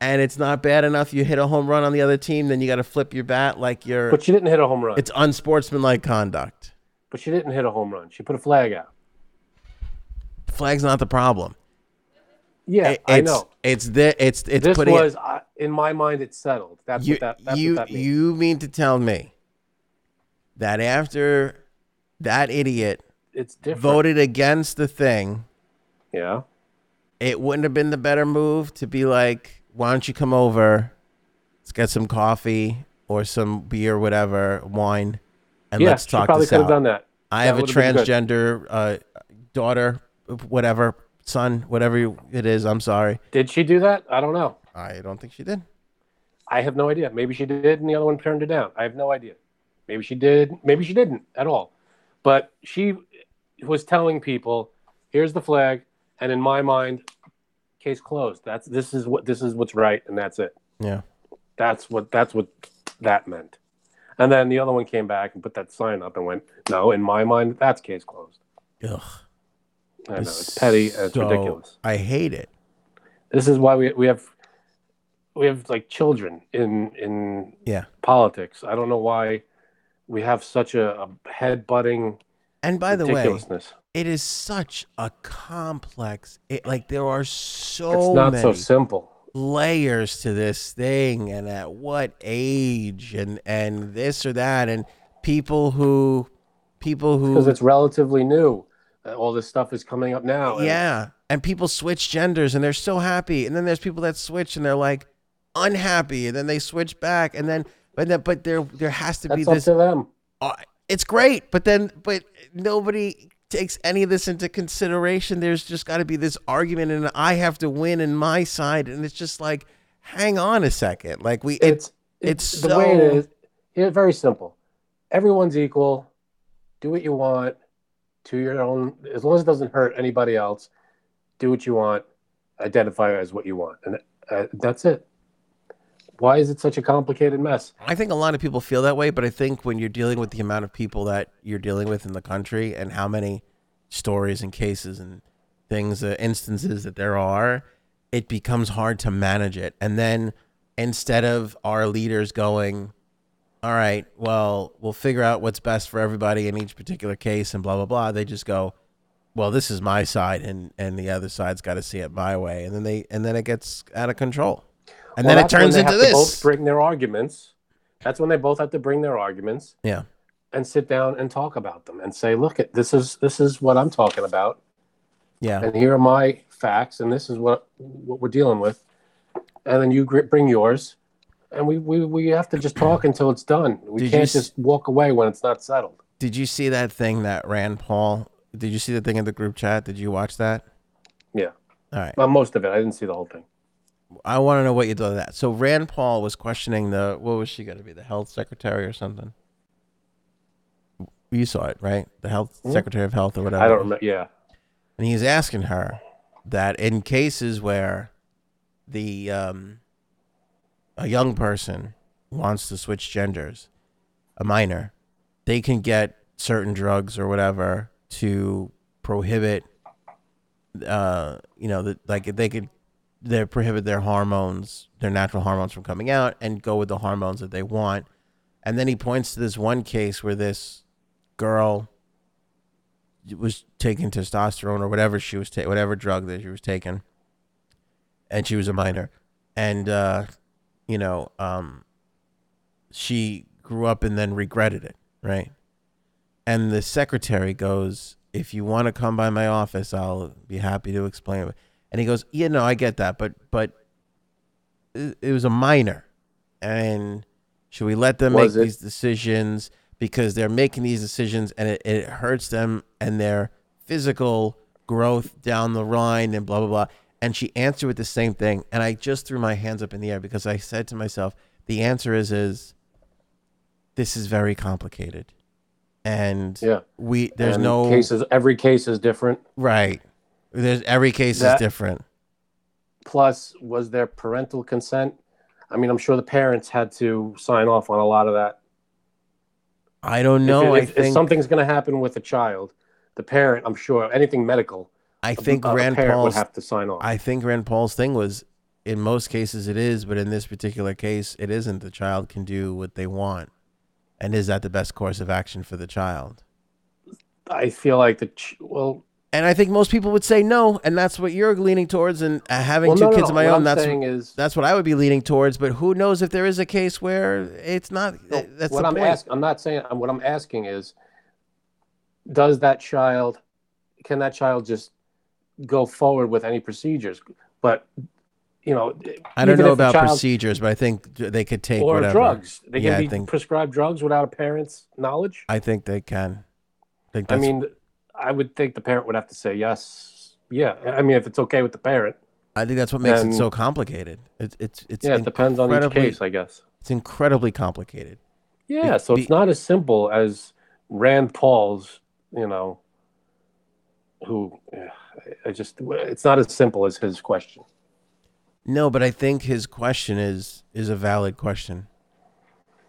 and it's not bad enough. You hit a home run on the other team, then you got to flip your bat like you're. But she didn't hit a home run. It's unsportsmanlike conduct. But she didn't hit a home run. She put a flag out. Flag's not the problem. Yeah, It- I know. It's the it's it's This putting it- was uh, in my mind. It's settled. That's you what that. That's you what that means. you mean to tell me that after that idiot it's different. voted against the thing, Yeah. it wouldn't have been the better move to be like, why don't you come over? Let's get some coffee or some beer, whatever, wine, and yeah. let's talk probably this could have out. done that. I That have a would've been good. transgender uh, daughter, whatever, son, whatever it is. I'm sorry. Did she do that? I don't know. I don't think she did. I have no idea. Maybe she did, and the other one turned her down. I have no idea. Maybe she did. Maybe she didn't at all. But she was telling people, "Here's the flag," and in my mind, case closed. That's this is what this is what's right, and that's it. Yeah. That's what that's what that meant. And then the other one came back and put that sign up and went, "No, in my mind, that's case closed." Ugh. I know it's petty and it's So, ridiculous. I hate it. This is why we we have we have like children in in Yeah. politics. I don't know why we have such a, a head butting And by the way. It is such a complex. It, like there are it's so not many so simple. layers to this thing, and at what age, and and this or that, and people who, people who Because it's relatively new. Uh, All this stuff is coming up now. yeah, and people switch genders, and they're so happy, and then there's people that switch, and they're like unhappy, and then they switch back, and then but then but there there has to be this to them. uh, it's great, but then but nobody takes any of this into consideration. There's just got to be this argument, and I have to win in my side, and it's just like, hang on a second, like we it's It's it's the way it is. It's very simple. Everyone's equal. Do what you want to your own, as long as it doesn't hurt anybody else. Do what you want. Identify as what you want, and Uh, that's it. Why is it such a complicated mess? I think a lot of people feel that way, but I think when you're dealing with the amount of people that you're dealing with in the country and how many stories and cases and things, uh, instances that there are, it becomes hard to manage it. And then instead of our leaders going, all right, well, we'll figure out what's best for everybody in each particular case and blah, blah, blah, they just go, well, this is my side and, and the other side's got to see it my way. And then they, and then it gets out of control. And Well, then it turns into this. both bring their arguments. That's when they both have to bring their arguments yeah. and sit down and talk about them and say, "Look, at this is this is what I'm talking about, Yeah. and here are my facts, and this is what what we're dealing with." And then you bring yours, and we we, we have to just talk until it's done. We Did can't s- just walk away when it's not settled. Did you see that thing that Rand Paul? Did you see the thing in the group chat? Did you watch that? Yeah, All right. well, most of it. I didn't see the whole thing. I want to know what you thought of that. So Rand Paul was questioning the what was she going to be the health secretary or something? You saw it, right? The health secretary of health or whatever. I don't remember. Yeah, And he's asking her that in cases where the um, a young person wants to switch genders, a minor, they can get certain drugs or whatever to prohibit, uh, you know, the, like they could they prohibit their hormones, their natural hormones from coming out, and go with the hormones that they want. And then he points to this one case where this girl was taking testosterone or whatever she was taking, whatever drug that she was taking, and she was a minor, and uh, you know, um, she grew up and then regretted it, right? And the secretary goes, "If you want to come by my office, I'll be happy to explain it." And he goes, "Yeah, no, I get that, but but it, was a minor, and should we let them Was make it? these decisions because they're making these decisions and it, it hurts them and their physical growth down the line and blah blah blah." And she answered with the same thing, and I just threw my hands up in the air because I said to myself, "The answer is is this is very complicated." And yeah. we there's And no cases. Every case is different. right. There's every case That- is different. Plus, was there parental consent? I mean, I'm sure the parents had to sign off on a lot of that. I don't If know. it- if, if think something's going to happen with a child, the parent, I'm sure, anything medical, I think a, Rand would have to sign off. I think Rand Paul's thing was in most cases it is, but in this particular case it isn't. The child can do what they want. And is that the best course of action for the child? I feel like the ch- well, And I think most people would say no, and that's what you're leaning towards. And uh, having well, two no, kids no. of my what own, I'm that's is that's what I would be leaning towards. But who knows if there is a case where it's not? no, that's what I'm asking. I'm not saying. What I'm asking is, does that child, can that child just go forward with any procedures? But you know, I don't know about child- procedures, but I think they could take or whatever. drugs. They can Yeah, I be think- prescribed drugs without a parent's knowledge. I think they can. I, think I mean, I would think the parent would have to say yes. Yeah, I mean, if it's okay with the parent. I think that's what makes it so complicated. It's it's it's Yeah, it depends on each case, I guess. It's incredibly complicated. Yeah, so it's not as simple as Rand Paul's, you know, who I just it's not as simple as his question. No, but I think his question is is a valid question.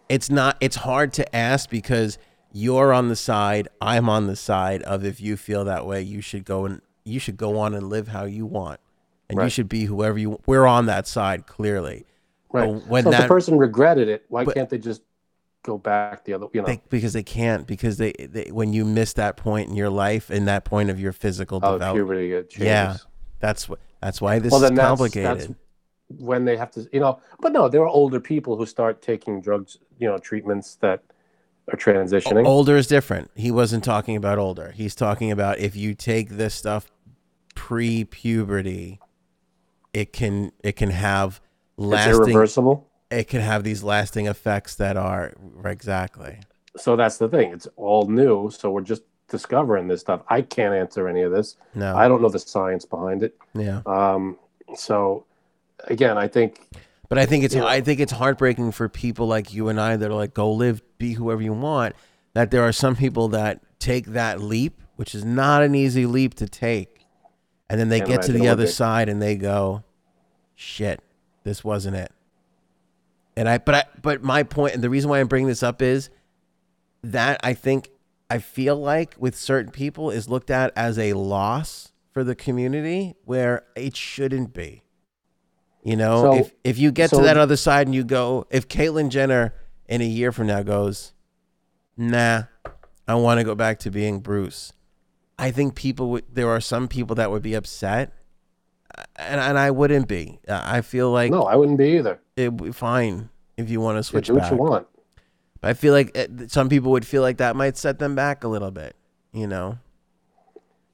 It's not it's hard to ask because you're on the side, I'm on the side of if you feel that way, you should go and you should go on and live how you want. And you should be whoever you we're on that side clearly. Right. But when so if that the person regretted it, why But- can't they just go back the other, you know? they, because they can't because they, they when you miss that point in your life and that point of your physical oh, development puberty it. Yeah. that's what that's why this Well, is that's, complicated that's when they have to, you know, but no, there are older people who start taking drugs, you know, treatments that are transitioning. Older is different. He wasn't talking about older. He's talking about if you take this stuff pre-puberty, it can it can have it's lasting. irreversible. It can have these lasting effects that are exactly. So that's the thing. It's all new. So we're just discovering this stuff. I can't answer any of this. No, I don't know the science behind it. yeah, Um, so again, I think but I think it's Yeah. I think it's heartbreaking for people like you and I that are like go live, be whoever you want. That there are some people that take that leap, which is not an easy leap to take, and then they Can't get to the other side and they go, shit. This wasn't it. And I, but I, but my point, and the reason why I'm bringing this up is that I think I feel like with certain people is looked at as a loss for the community where it shouldn't be. You know, So- if if you get so- to that other side and you go, if Caitlyn Jenner in a year from now goes, nah, I want to go back to being Bruce. I think people would. There are some people that would be upset, and and I wouldn't be. I feel like No, I wouldn't be either. it would be fine if you want to Yeah, switch do what back. you want. But I feel like it, some people would feel like that might set them back a little bit. You know,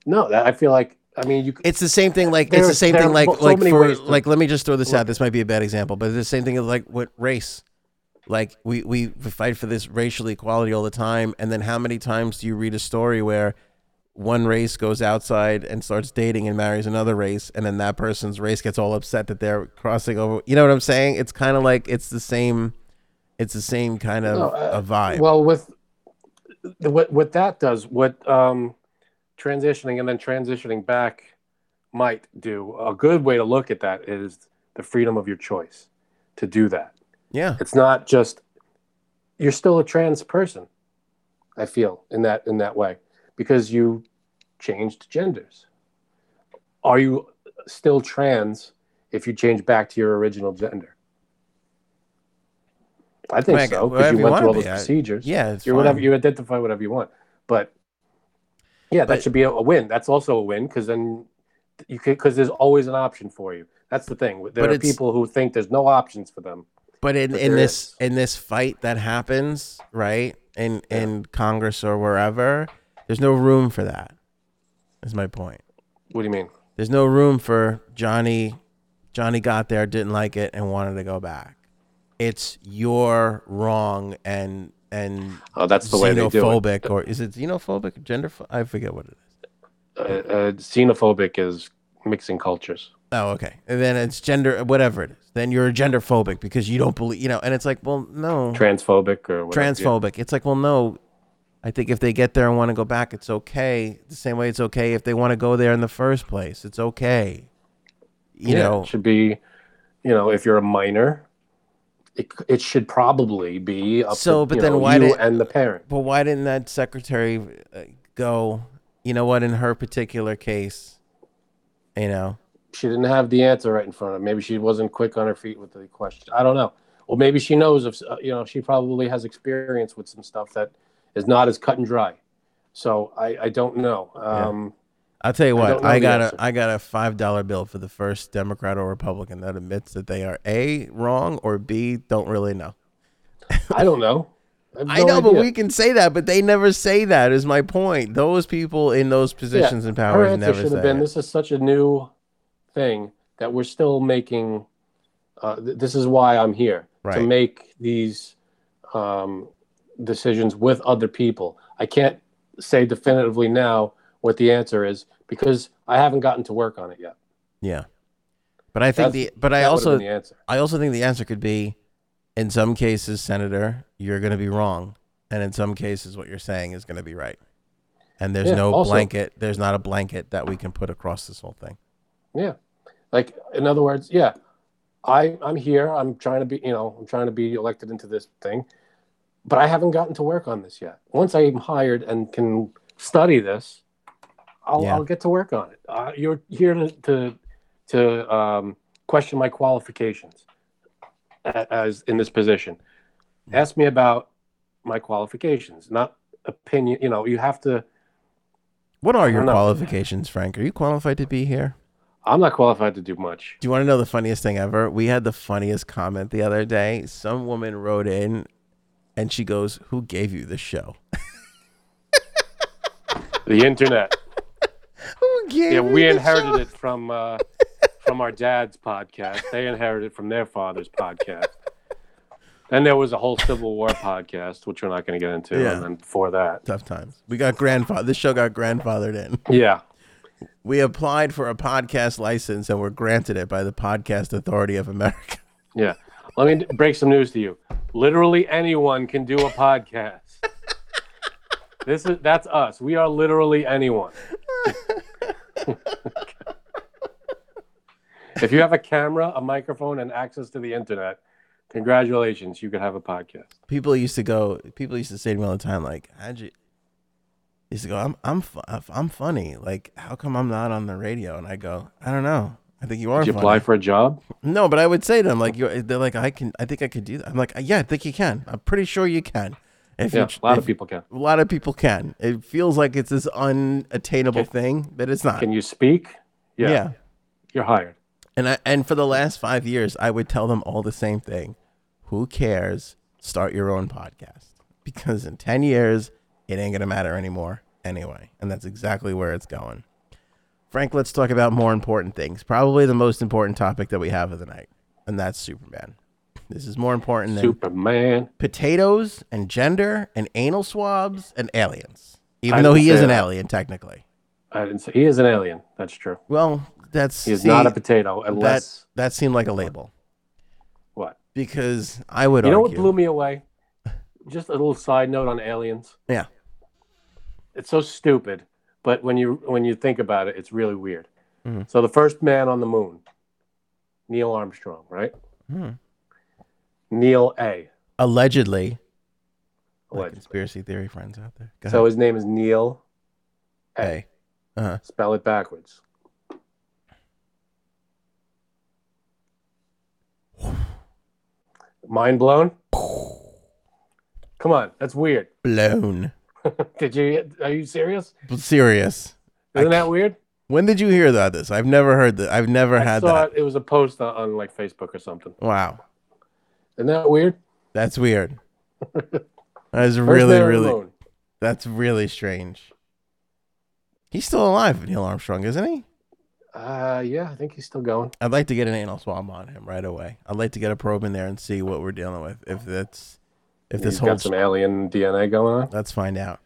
No, that, I feel like I mean you. it's the same thing. Like it's the same thing. Like so like for to- like. Let me just throw this out. This might be a bad example, but it's the same thing like with race. Like we we fight for this racial equality all the time, and then how many times do you read a story where one race goes outside and starts dating and marries another race, and then that person's race gets all upset that they're crossing over? You know what I'm saying? It's kind of like it's the same. It's the same kind of No, uh, a vibe. Well, with what what that does, what um, transitioning and then transitioning back might do. A good way to look at that is the freedom of your choice to do that. yeah. It's not just you're still a trans person. I feel in that in that way because you changed genders. Are you still trans if you change back to your original gender? I think so because you went through all be, those I- procedures. Yeah, it's you're whatever you identify whatever you want, but yeah, that should be a, win. That's also a win because then you could because there's always an option for you. That's the thing. There are people who think there's no options for them. But in, But in this is. in this fight that happens, right, in in Congress or wherever, there's no room for that. Is my point. What do you mean? There's no room for Johnny. Johnny got there, didn't like it, and wanted to go back. It's you're wrong and and Oh, that's the way they do it. xenophobic, or is it xenophobic? Gender? I forget what it is. uh, uh, xenophobic is mixing cultures. Oh, okay. And then it's gender, whatever it is. Then you're gender phobic because you don't believe, you know. And it's like, well, no. Transphobic or whatever. transphobic. It's like, well, no. I think if they get there and want to go back, it's okay. The same way it's okay if they want to go there in the first place. It's okay. You Yeah, know, it should be, you know, if you're a minor, it, it should probably be up So, to but you then know, why did- and the parent. but why didn't that secretary uh, go? You know what? In her particular case, you know, She didn't have the answer right in front of her. Maybe she wasn't quick on her feet with the question. I don't know. Well, maybe she knows of, uh, you know, she probably has experience with some stuff that is not as cut and dry. So I, I don't know. Um, I'll tell you what. don't I, got answer. a I got a five dollar bill for the first Democrat or Republican that admits that they are a wrong or b don't really know. I don't know. I no know, but we can say that, but they never say that. Is my point. Those people in those positions and Her powers never should say have been, it. "This is such a new thing that we're still making. Uh, th- this is why I'm here Right. to make these um, decisions with other people. I can't say definitively now what the answer is because I haven't gotten to work on it yet. Yeah, but I think That's- the but I also. I also think the answer could be, in some cases, Senator, you're going to be wrong, and in some cases, what you're saying is going to be right. And there's Yeah, no also- blanket. There's not a blanket that we can put across this whole thing. Yeah, like in other words, yeah, I I'm here. I'm trying to be, you know, I'm trying to be elected into this thing, but I haven't gotten to work on this yet. Once I'm hired and can study this, I'll, Yeah. I'll get to work on it. Uh, you're here to to, to um, question my qualifications as in this position. Ask me about my qualifications, not opinion. You know, you have to. What are your qualifications, Frank? Are you qualified to be here? I'm not qualified to do much. Do you want to know the funniest thing ever? We had the funniest comment the other day. Some woman wrote in and she goes, Who gave you the show? The internet. Yeah, we inherited it from uh, from our dad's podcast. They inherited it from their father's podcast. Then there was a whole Civil War podcast, which we're not going to get into. Yeah. And then before that, Tough times. We got grandfather. This show got grandfathered in. yeah, We applied for a podcast license and were granted it by the Podcast Authority of America. yeah. Let me break some news to you. Literally anyone can do a podcast. This is that's us. We are literally anyone. if you have a camera, a microphone, and access to the internet, congratulations, you could have a podcast. People used to go. People used to say to me all the time, like, "How'd you?" Used to go, "I'm I'm I'm funny. Like, how come I'm not on the radio?" And I go, "I don't know. I think you are." Did you funny." apply for a job? No, but I would say to them like, you're, "They're like, I can. I think I could do that." I'm like, "Yeah, I think you can. I'm pretty sure you can." If Yeah, a lot if- of people can. A lot of people can. It feels like it's this unattainable thing, but it's not. Can you speak? Yeah, yeah. you're hired. And I and for the last five years, I would tell them all the same thing. Who cares? Start your own podcast because in ten years, it ain't gonna matter anymore anyway. And that's exactly where it's going. Frank, let's talk about more important things. Probably the most important topic that we have of the night, and that's Superman. This is more important than Superman. potatoes and gender and anal swabs and aliens. Even I though he is an alien technically. I didn't say he is an alien. That's true. Well, that's He is see, not a potato that unless that seemed like a label what? because I would You know what blew me away? Just a little side note on aliens. Yeah. It's so stupid, but when you when you think about it, it's really weird. Mhm. So the first man on the moon, Neil Armstrong, right? Hmm. Neil A. Allegedly, allegedly. conspiracy theory friends out there. Go So his name is Neil A. A. Uh-huh. Spell it backwards. Mind blown? Come on, that's weird. Blown. Did you? Are you serious? Serious. Isn't that weird? When did you hear about this? I've never heard that. I've never I had saw that. it. It was a post on, on like Facebook or something. Wow. Isn't that weird? That's weird. That's really, man on the really, moon. that's really strange. He's still alive, Neil Armstrong, isn't he? Uh, yeah, I think he's still going. I'd like to get an anal swab on him right away. I'd like to get a probe in there and see what we're dealing with. If that's, if this he's got holds some alien DNA going on. Let's find out.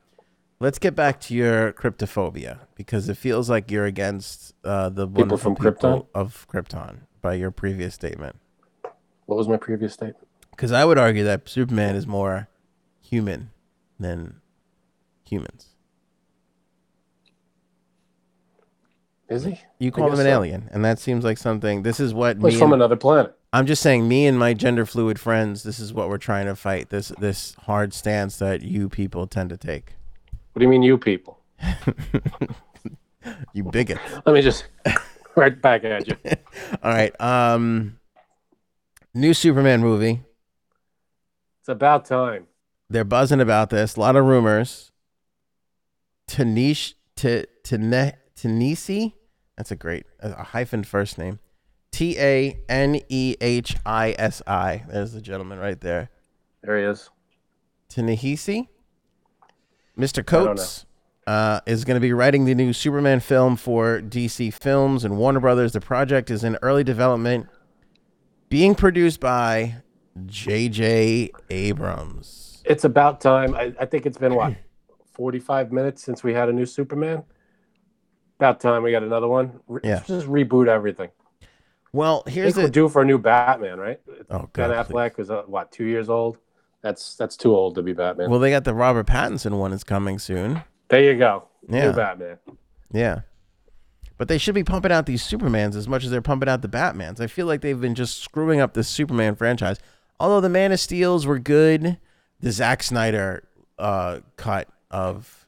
Let's get back to your cryptophobia because it feels like you're against uh, the wonderful from people Krypton? of Krypton by your previous statement. What was my previous statement? Because I would argue that Superman is more human than humans. Is he? You call him an so. alien, and that seems like something. This is what Well, me. he's from and- another planet. I'm just saying, me and my gender fluid friends. This is what we're trying to fight. This this hard stance that you people tend to take. What do you mean, you people? You bigot. Let me just right back at you. All right. Um, new Superman movie. It's about time. they're buzzing about this. A lot of rumors. Tanish to Tane Tanisi. That's a great a hyphen first name. T A N E H I S I. There's the gentleman right there. There he is. Tanahisi. Mr. Coates uh, is going to be writing the new Superman film for DC Films and Warner Brothers. The project is in early development, being produced by J.J. Abrams. It's about time. I, I think it's been what, 45 minutes since we had a new Superman? About time we got another one. Re- Yeah. Just reboot everything. Well, here's the due for a new Batman, right? oh Ben god. Affleck is uh, what two years old. That's that's too old to be Batman. Well, they got the Robert Pattinson one is coming soon. there you go. Yeah. New Batman. Yeah. But they should be pumping out these Supermans as much as they're pumping out the Batmans. I feel like they've been just screwing up the Superman franchise. Although the Man of Steels were good, the Zack Snyder uh, cut of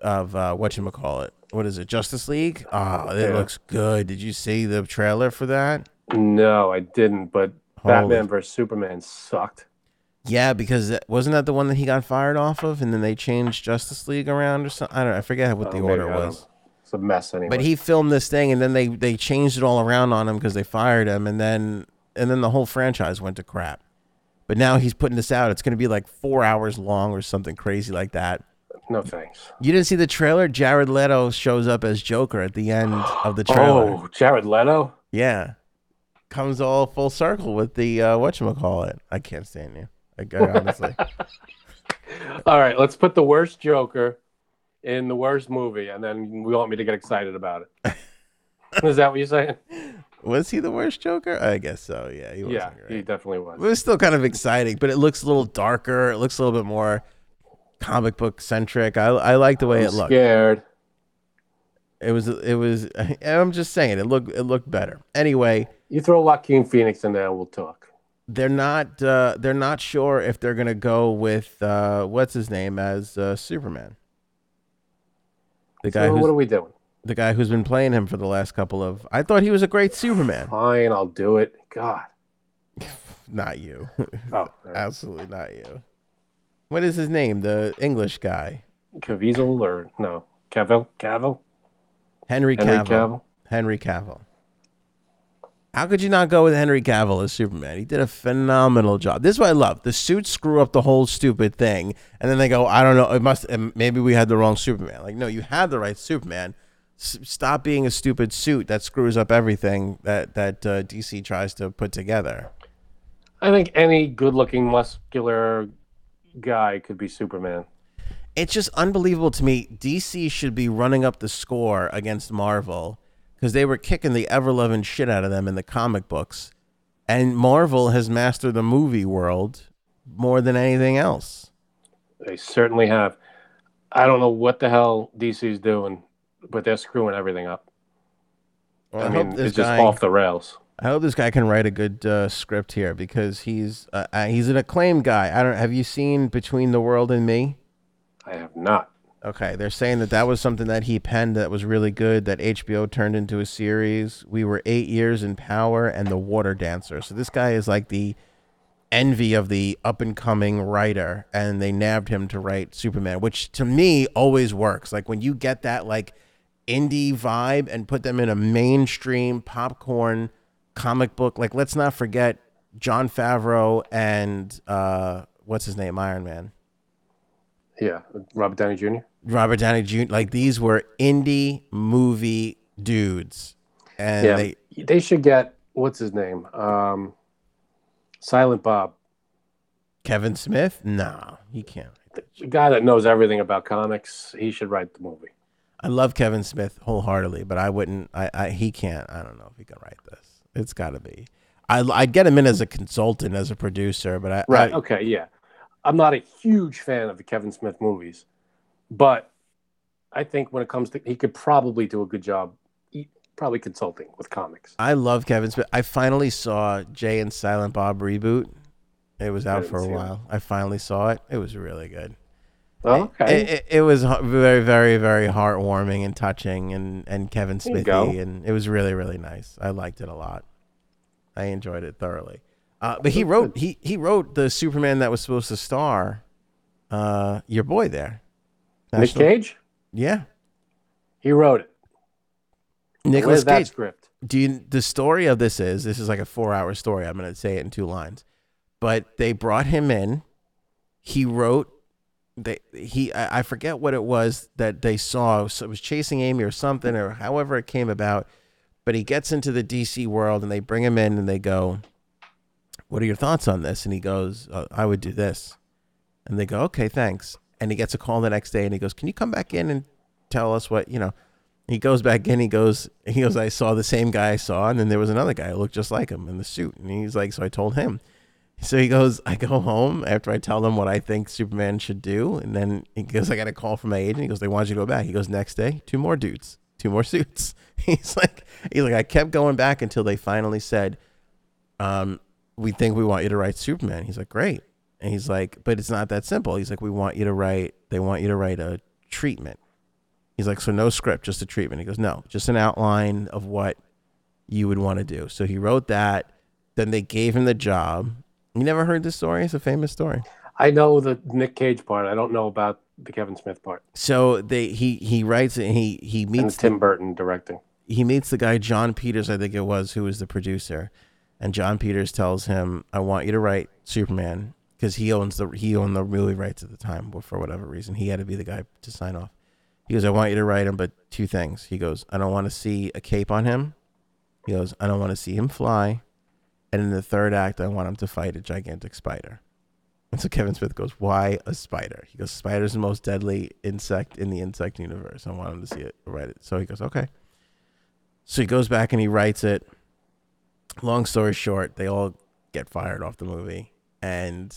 of uh, what you call it? What is it? Justice League? Oh, it Yeah. looks good. Did you see the trailer for that? No, I didn't. But Holy- Batman versus Superman sucked. Yeah, because that- wasn't that the one that he got fired off of, and then they changed Justice League around or something? I don't. know. I forget what the Oh, maybe, order was. It's a mess anyway. But he filmed this thing, and then they they changed it all around on him because they fired him, and then and then the whole franchise went to crap. But now he's putting this out. It's going to be like four hours long or something crazy like that. no thanks. You didn't see the trailer? Jared Leto shows up as Joker at the end of the trailer. Oh, Jared Leto. Yeah, comes all full circle with the uh, what call it. I can't stand you. I got honestly. All right, let's put the worst Joker in the worst movie, and then we want me to get excited about it. Is that what you're saying? was he the worst Joker? I guess so. Yeah, he was. Yeah, he definitely was. It was still kind of exciting, but it looks a little darker. It looks a little bit more comic book centric. I I like the way I'm it looked. scared. It was it was. I'm just saying it looked it looked better. Anyway, You throw Joaquin Phoenix in there, we'll talk. they're not uh, they're not sure if they're gonna go with uh, what's his name as uh, Superman. The guy So what are we doing? the guy who's been playing him for the last couple of. I thought he was a great Superman. Fine, I'll do it. God. Not you. Oh, right. Absolutely not you. What is his name? The English guy, Caviezel or no? Cavill? Cavill? Henry Henry Cavill. Cavill? Henry Cavill. How could you not go with Henry Cavill as Superman? He did a phenomenal job. This is what I love. The suits screw up the whole stupid thing, and then they go, "I don't know. It must. um, Maybe we had the wrong Superman." Like, no, you had the right Superman. S- stop being a stupid suit that screws up everything that that uh, DC tries to put together. I think any good-looking, muscular guy could be Superman. it's just unbelievable to me. DC should be running up the score against Marvel because they were kicking the ever loving shit out of them in the comic books. And Marvel has mastered the movie world more than anything else. They certainly have. I don't know what the hell DC's doing, but they're screwing everything up. Well, I, I, mean, hope this it's just off the rails. I hope this guy can write a good uh, script here because he's uh, uh, he's an acclaimed guy. I don't have you seen Between the World and Me? I have not. Okay, they're saying that that was something that he penned that was really good that HBO turned into a series. We were eight years in power and the Water Dancer. So this guy is like the envy of the up and coming writer, and they nabbed him to write Superman, which to me always works. Like when you get that like indie vibe and put them in a mainstream popcorn comic book. Like let's not forget Jon Favreau and uh, what's his name, Iron Man. Yeah, Robert Downey Jr. Robert Downey Jr. Like these were indie movie dudes, and Yeah, they they should get what's his name, um, Silent Bob, Kevin Smith. No, he can't. the guy that knows everything about comics. He should write the movie. I love Kevin Smith wholeheartedly, but I wouldn't. I, I he can't. I don't know if he can write this. It's got to be. I I'd get him in as a consultant, as a producer, but I Right. I, okay. Yeah. I'm not a huge fan of the Kevin Smith movies, but I think when it comes to, he could probably do a good job, probably consulting with comics. I love Kevin Smith. I finally saw Jay and Silent Bob reboot. It was out for a see it. while. I finally saw it. It was really good. Oh, okay. It, it, it was very, very, very heartwarming and touching, and and Kevin Smithy, and it was really, really nice. I liked it a lot. I enjoyed it thoroughly. Uh, but he wrote he he wrote the Superman that was supposed to star uh, your boy there, Nick National- Cage, Yeah, he wrote it. Nicholas Where's that Cage. script? Do you, the story of this is this is like a four hour story. I'm going to say it in two lines, but they brought him in. He wrote. They he I I forget what it was that they saw. So it was chasing Amy or something or however it came about. But he gets into the DC world and they bring him in and they go, "What are your thoughts on this?" And he goes, uh, "I would do this." And they go, "Okay, thanks." And he gets a call the next day and he goes, "Can you come back in and tell us what you know?" He goes back in. He goes. He goes. I saw the same guy I saw, and then there was another guy who looked just like him in the suit. And he's like, so I told him. So he goes. I go home after I tell them what I think Superman should do, and then he goes. I got a call from my agent. He goes. They want you to go back. He goes. Next day, two more dudes, two more suits. He's like. He's like. I kept going back until they finally said, um, "We think we want you to write Superman." He's like, "Great." And he's like, "But it's not that simple." He's like, "We want you to write. They want you to write a treatment." He's like, so no script, just a treatment. He goes, no, just an outline of what you would want to do. So he wrote that. Then they gave him the job. You never heard this story? It's a famous story. I know the Nick Cage part. I don't know about the Kevin Smith part So they he he writes it. And he he and meets Tim Burton directing. he meets the guy Jon Peters, I think it was, who was the producer, and Jon Peters tells him, "I want you to write Superman because he owns the he owned the movie rights at the time, but for whatever reason, he had to be the guy to sign off." He goes, "I want you to write him, but two things." He goes, "I don't want to see a cape on him." He goes, "I don't want to see him fly," and in the third act, I want him to fight a gigantic spider. And so Kevin Smith goes, "Why a spider?" He goes, "Spider's the most deadly insect in the insect universe. I want him to see it, write it." So he goes, "Okay." So he goes back and he writes it. Long story short, they all get fired off the movie, and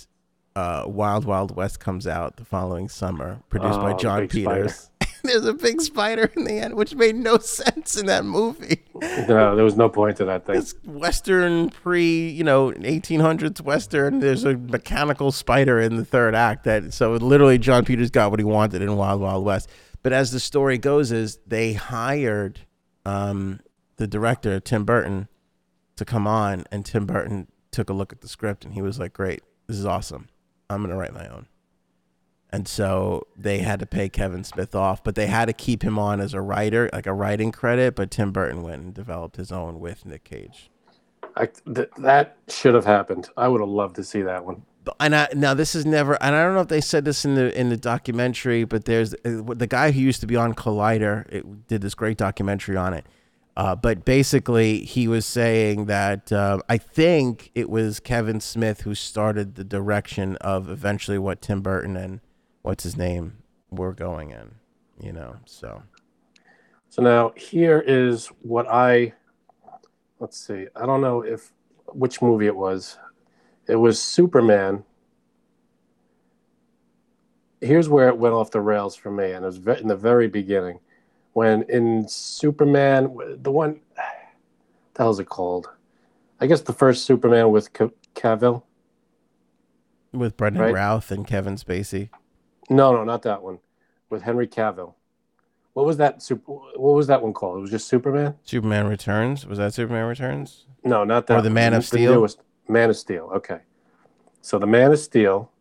uh, Wild Wild West comes out the following summer, produced by Oh, Jon. Peters. There's a big spider in the end, which made no sense in that movie. No, there was no point to that thing. It's Western pre, you know, 1800s Western. There's a mechanical spider in the third act that so literally Jon Peters got what he wanted in Wild Wild West. But as the story goes, is they hired um, the director Tim Burton to come on, and Tim Burton took a look at the script and he was like, "Great, this is awesome. I'm gonna write my own." And so they had to pay Kevin Smith off, but they had to keep him on as a writer, like a writing credit. But Tim Burton went and developed his own with Nick Cage. I, th- that should have happened. I would have loved to see that one. And I, now this is never, and I don't know if they said this in the in the documentary, but there's uh, the guy who used to be on Collider it, did this great documentary on it. Uh, but basically, he was saying that uh, I think it was Kevin Smith who started the direction of eventually what Tim Burton and what's his name were going in. You know, so So now here is what I let's see. I don't know if which movie it was. It was Superman. Here's where it went off the rails for me, and it was in the very beginning when in Superman, the one, the hell's it called? I guess the first Superman with Ca- Cavill. with Brendan Right. Routh and Kevin Spacey. No, no, not that one. With Henry Cavill. What was that? Super, what was that one called? It was just Superman. Superman Returns was that Superman Returns? No, not that. Or The. Man of Steel? newest- Man of Steel. Okay. So the Man of Steel.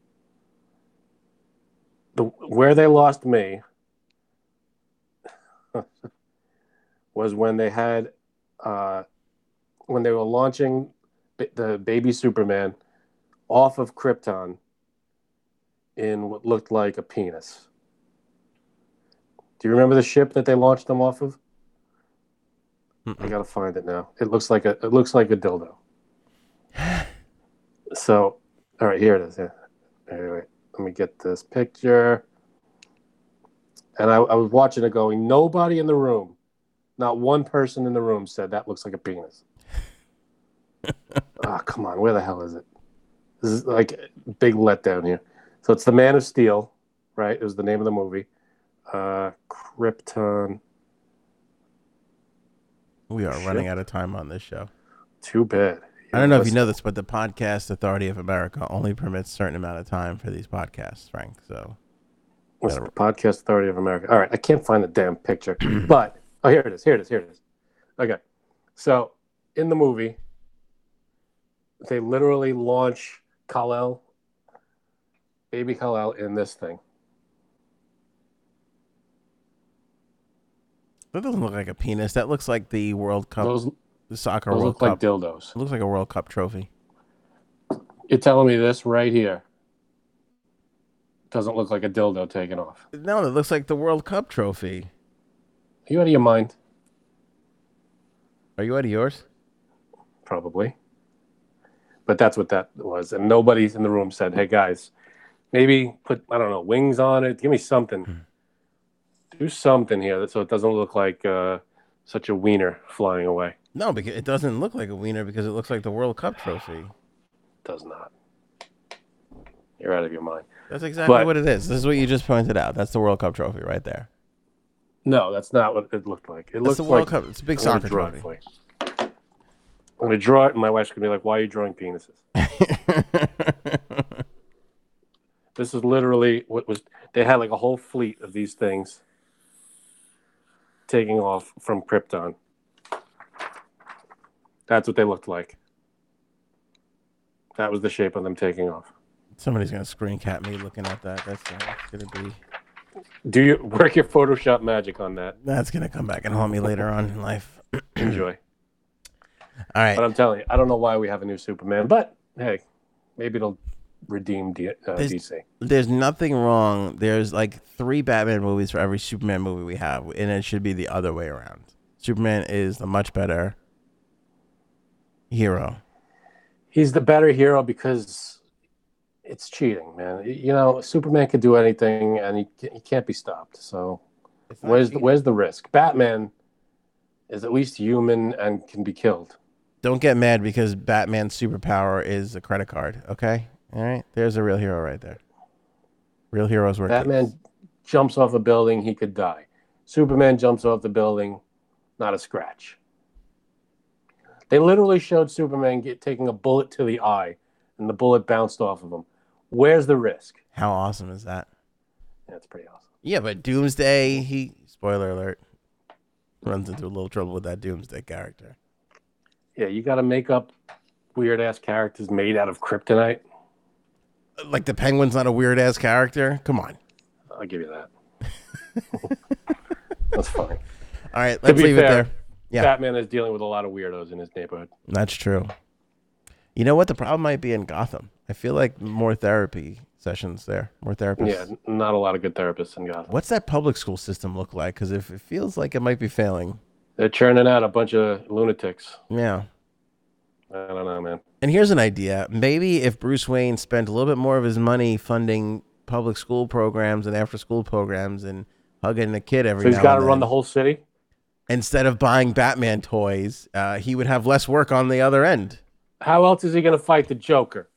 The where they lost me was when they had uh, when they were launching b- the baby Superman off of Krypton in what looked like a penis. Do you remember the ship that they launched them off of? I Mm-mm. gotta find it now. It looks like a it looks like a dildo. So, all right, here it is. Yeah. Wait, let me get this picture. And I, I was watching it going. Nobody in the room, not one person in the room said that looks like a penis. Ah, come on, where the hell is it? This is like a big letdown here. So it's the Man of Steel, right? It was the name of the movie. Uh, Krypton. We are Shit. running out of time on this show. Too bad. I don't know if you know this, but the Podcast Authority of America only permits certain amount of time for these podcasts, Frank. So What's the Podcast Authority of America? All right, I can't find the damn picture, but oh, here it is. Here it is. Here it is. Okay, so in the movie, they literally launch Kal-El, baby Kal-El, in this thing. that doesn't look like a penis. That looks like the World Cup, Those, the soccer those World look like Cup. dildos. it looks like a World Cup trophy. You're telling me this right here doesn't look like a dildo taken off? No, it looks like the World Cup trophy. Are you out of your mind? Are you out of yours? probably. But that's what that was. And nobody in the room said, hey, guys, maybe put, I don't know, wings on it. Give me something. Do something here so it doesn't look like uh, such a wiener flying away. No, because it doesn't look like a wiener because it looks like the World Cup trophy. does not. You're out of your mind. That's exactly But- what it is. This is what you just pointed out. That's the World Cup trophy right there. No, that's not what it looked like. It looks like Cup. It's a big soccer trophy. I'm gonna draw it, and my wife's gonna be like, "Why are you drawing penises?" This is literally what was. They had like a whole fleet of these things taking off from Krypton. That's what they looked like. That was the shape of them taking off. Somebody's gonna screen cap me looking at that. That's that's gonna be Do you work your Photoshop magic on that? that's gonna come back and haunt me later on in life. Enjoy. All right. But I'm telling you, I don't know why we have a new Superman, but hey, maybe it'll redeem D- uh, There's- DC. There's nothing wrong. There's like three Batman movies for every Superman movie we have, and it should be the other way around. Superman is the much better hero. He's the better hero because it's cheating, man. You know, Superman can do anything, and he, he can't be stopped. So It's not where's the, where's the risk? Batman is at least human and can be killed. Don't get mad because Batman's superpower is a credit card. Okay, all right. There's a real hero right there. Real heroes work. Batman jumps off a building, he could die. Superman jumps off the building, not a scratch. They literally showed Superman get, taking a bullet to the eye, and the bullet bounced off of him. Where's the risk? How awesome is that? That's pretty awesome. Yeah, but Doomsday, he spoiler alert, runs into a little trouble with that Doomsday character. Yeah, you got to make up weird ass characters made out of kryptonite. Like the Penguin's not a weird ass character. Come on. I'll give you that. That's funny. All right, let's leave it there. Yeah. Batman is dealing with a lot of weirdos in his neighborhood. That's true. You know what? The problem might be in Gotham. I feel like more therapy sessions there, more therapists. Yeah, not a lot of good therapists in Gotham. What's that public school system look like? Because if it feels like it might be failing, They're churning out a bunch of lunatics. yeah. I don't know, man. And here's an idea: maybe if Bruce Wayne spent a little bit more of his money funding public school programs and after-school programs and hugging the kid every So he's got to run the whole city. instead of buying Batman toys, uh, he would have less work on the other end. How else is he going to fight the Joker?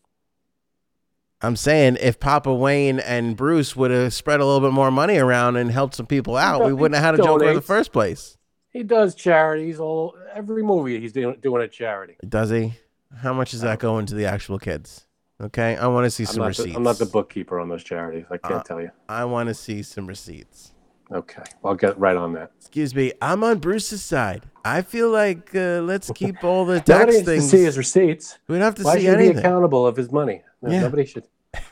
I'm saying if Papa Wayne and Bruce would have spread a little bit more money around and helped some people out, we wouldn't have had a Joker in the first place. He does charities. All every movie he's doing doing a charity. Does he? How much is that going to the actual kids? Okay, I want to see I'm some receipts. the, I'm not the bookkeeper on those charities. I can't Uh, tell you. I want to see some receipts. Okay, I'll get right on that. Excuse me, I'm on Bruce's side. I feel like uh, let's keep all the Nobody tax needs to see his receipts. we don't have to Why see should he be accountable of his money? No, Yeah. Nobody should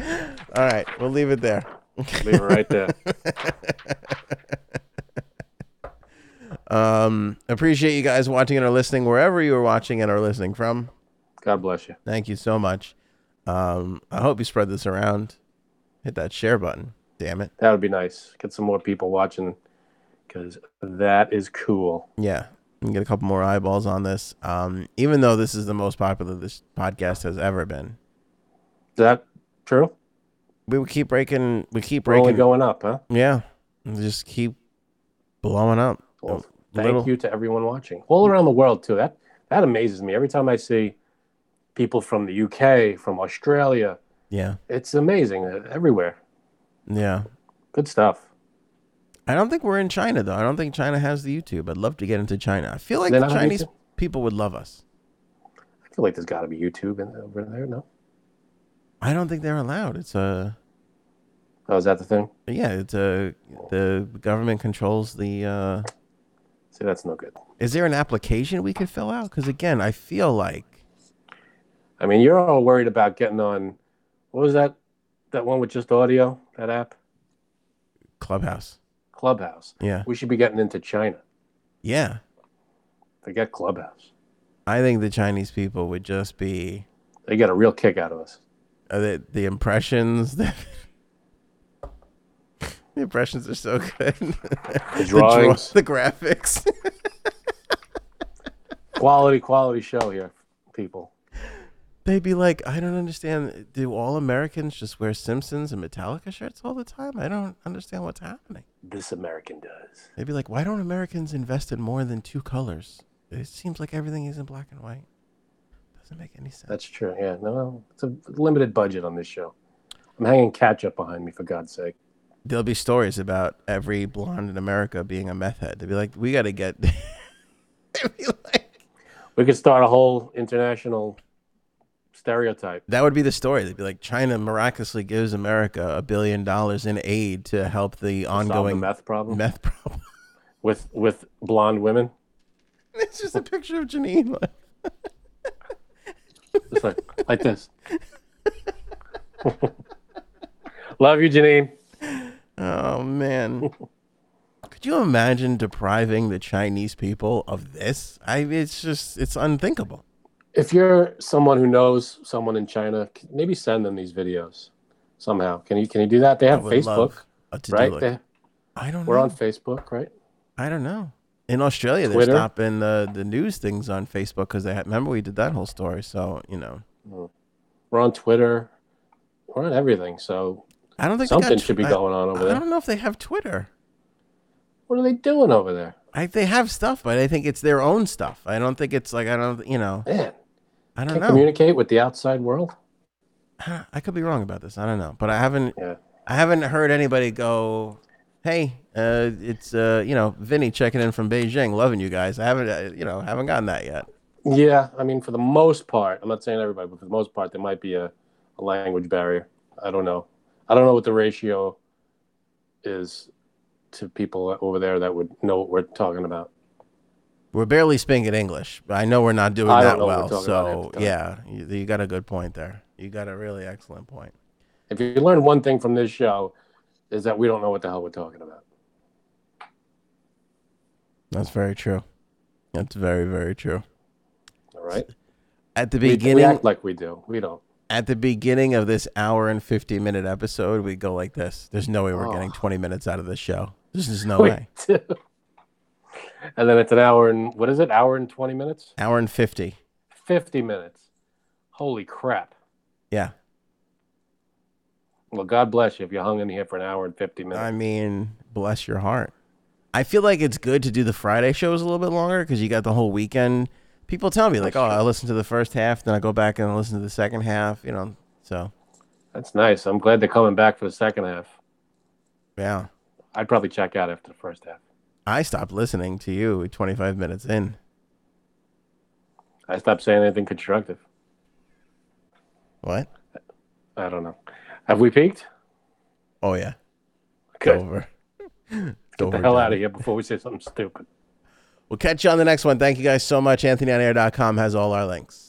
All right, we'll leave it there. leave it right there. Um, appreciate you guys watching and or listening wherever you are watching and are listening from. God bless you. Thank you so much. Um, I hope you spread this around. Hit that share button. Damn it. That would be nice. Get some more people watching because that is cool. Yeah. And get a couple more eyeballs on this. Um, even though this is the most popular this podcast has ever been. Is that true? We would keep breaking we keep We're only breaking going up, huh? Yeah. Just keep blowing up. Well, thank little- you to everyone watching all around the world too. That that amazes me every time I see people from the UK, from Australia. Yeah. It's amazing uh, everywhere. Yeah. Good stuff. I don't think we're in China though. I don't think China has the YouTube. I'd love to get into China. I feel like the Chinese people would love us. I feel like there's got to be YouTube in, over there. No, I don't think they're allowed. It's a oh, is that the thing? yeah, it's a the government controls the uh See, that's no good. Is there an application we could fill out? Cuz again, I feel like I mean, you're all worried about getting on. What was that? That one with just audio? That app, Clubhouse. Clubhouse. Yeah. We should be getting into China. Yeah. Forget Clubhouse. I think the Chinese people would just be They get a real kick out of us. the the impressions the, the impressions are so good. the draw- drawings. the graphics. Quality, quality show here, people. They'd be like, I don't understand. Do all Americans just wear Simpsons and Metallica shirts all the time? I don't understand what's happening. This American does. They'd be like, why don't Americans invest in more than two colors? It seems like everything is in black and white. Doesn't make any sense. That's true. Yeah, no, it's a limited budget on this show. I'm hanging catch up behind me for God's sake. There'll be stories about every blonde in America being a meth head. They'd be like, we got to get. They'd be like, We could start a whole international stereotype. that would be the story. They'd be like, China miraculously gives America a billion dollars in aid to help the the ongoing meth problem meth problem. with with blonde women. it's just a picture of Janine. Like like this. Love you, Janine. Oh man. Could you imagine depriving the Chinese people of this? I it's just it's unthinkable. If you're someone who knows someone in China, maybe send them these videos somehow. Can you can you do that? They have Facebook, right? They, I don't know. we're know. on Facebook, right? I don't know. In Australia, Twitter? they're stopping the the news things on Facebook because they had, remember we did that whole story. So you know, hmm. We're on Twitter. We're on everything. So I don't think they got something should be going on over I there. I don't know if they have Twitter. What are they doing over there? I they have stuff, but I think it's their own stuff. I don't think it's like I don't you know Man, I don't can't know. communicate with the outside world. I could be wrong about this. I don't know, but I haven't Yeah. I haven't heard anybody go. hey, uh, it's uh, you know Vinny checking in from Beijing, loving you guys. I haven't uh, you know haven't gotten that yet. Yeah, I mean, for the most part, I'm not saying everybody, but for the most part, there might be a, a language barrier. I don't know. I don't know what the ratio is to people over there that would know what we're talking about. We're barely speaking English, but I know we're not doing I that don't know what well. we're talking about So half the time. yeah, you, you got a good point there. You got a really excellent point. If you learn one thing from this show, is that we don't know what the hell we're talking about. That's very true. That's very very true. All right. At the We- we, beginning, act like we do. We don't. at the beginning of this hour and 50 minute episode, we go like this. There's no way we're Oh. getting 20 minutes out of this show. There's just no We way. do. And then it's an hour and what is it? Hour and twenty minutes? Hour and 50. Fifty minutes. Holy crap. Yeah. Well, God bless you if you hung in here for an hour and fifty minutes. I mean, bless your heart. I feel like it's good to do the Friday shows a little bit longer because you got the whole weekend. People tell me like, "Oh. I listen to the first half, then I go back and listen to the second half." You know, so That's nice. I'm glad they're coming back for the second half. yeah. I'd probably check out after the first half. I stopped listening to you 25 minutes in. I stopped saying anything constructive. What? I don't know. Have we peaked? Oh yeah, it's over. Get the over, hell out of here before we say something stupid. We'll catch you on the next one. Thank you guys so much. AnthonyOnAir.com has all our links.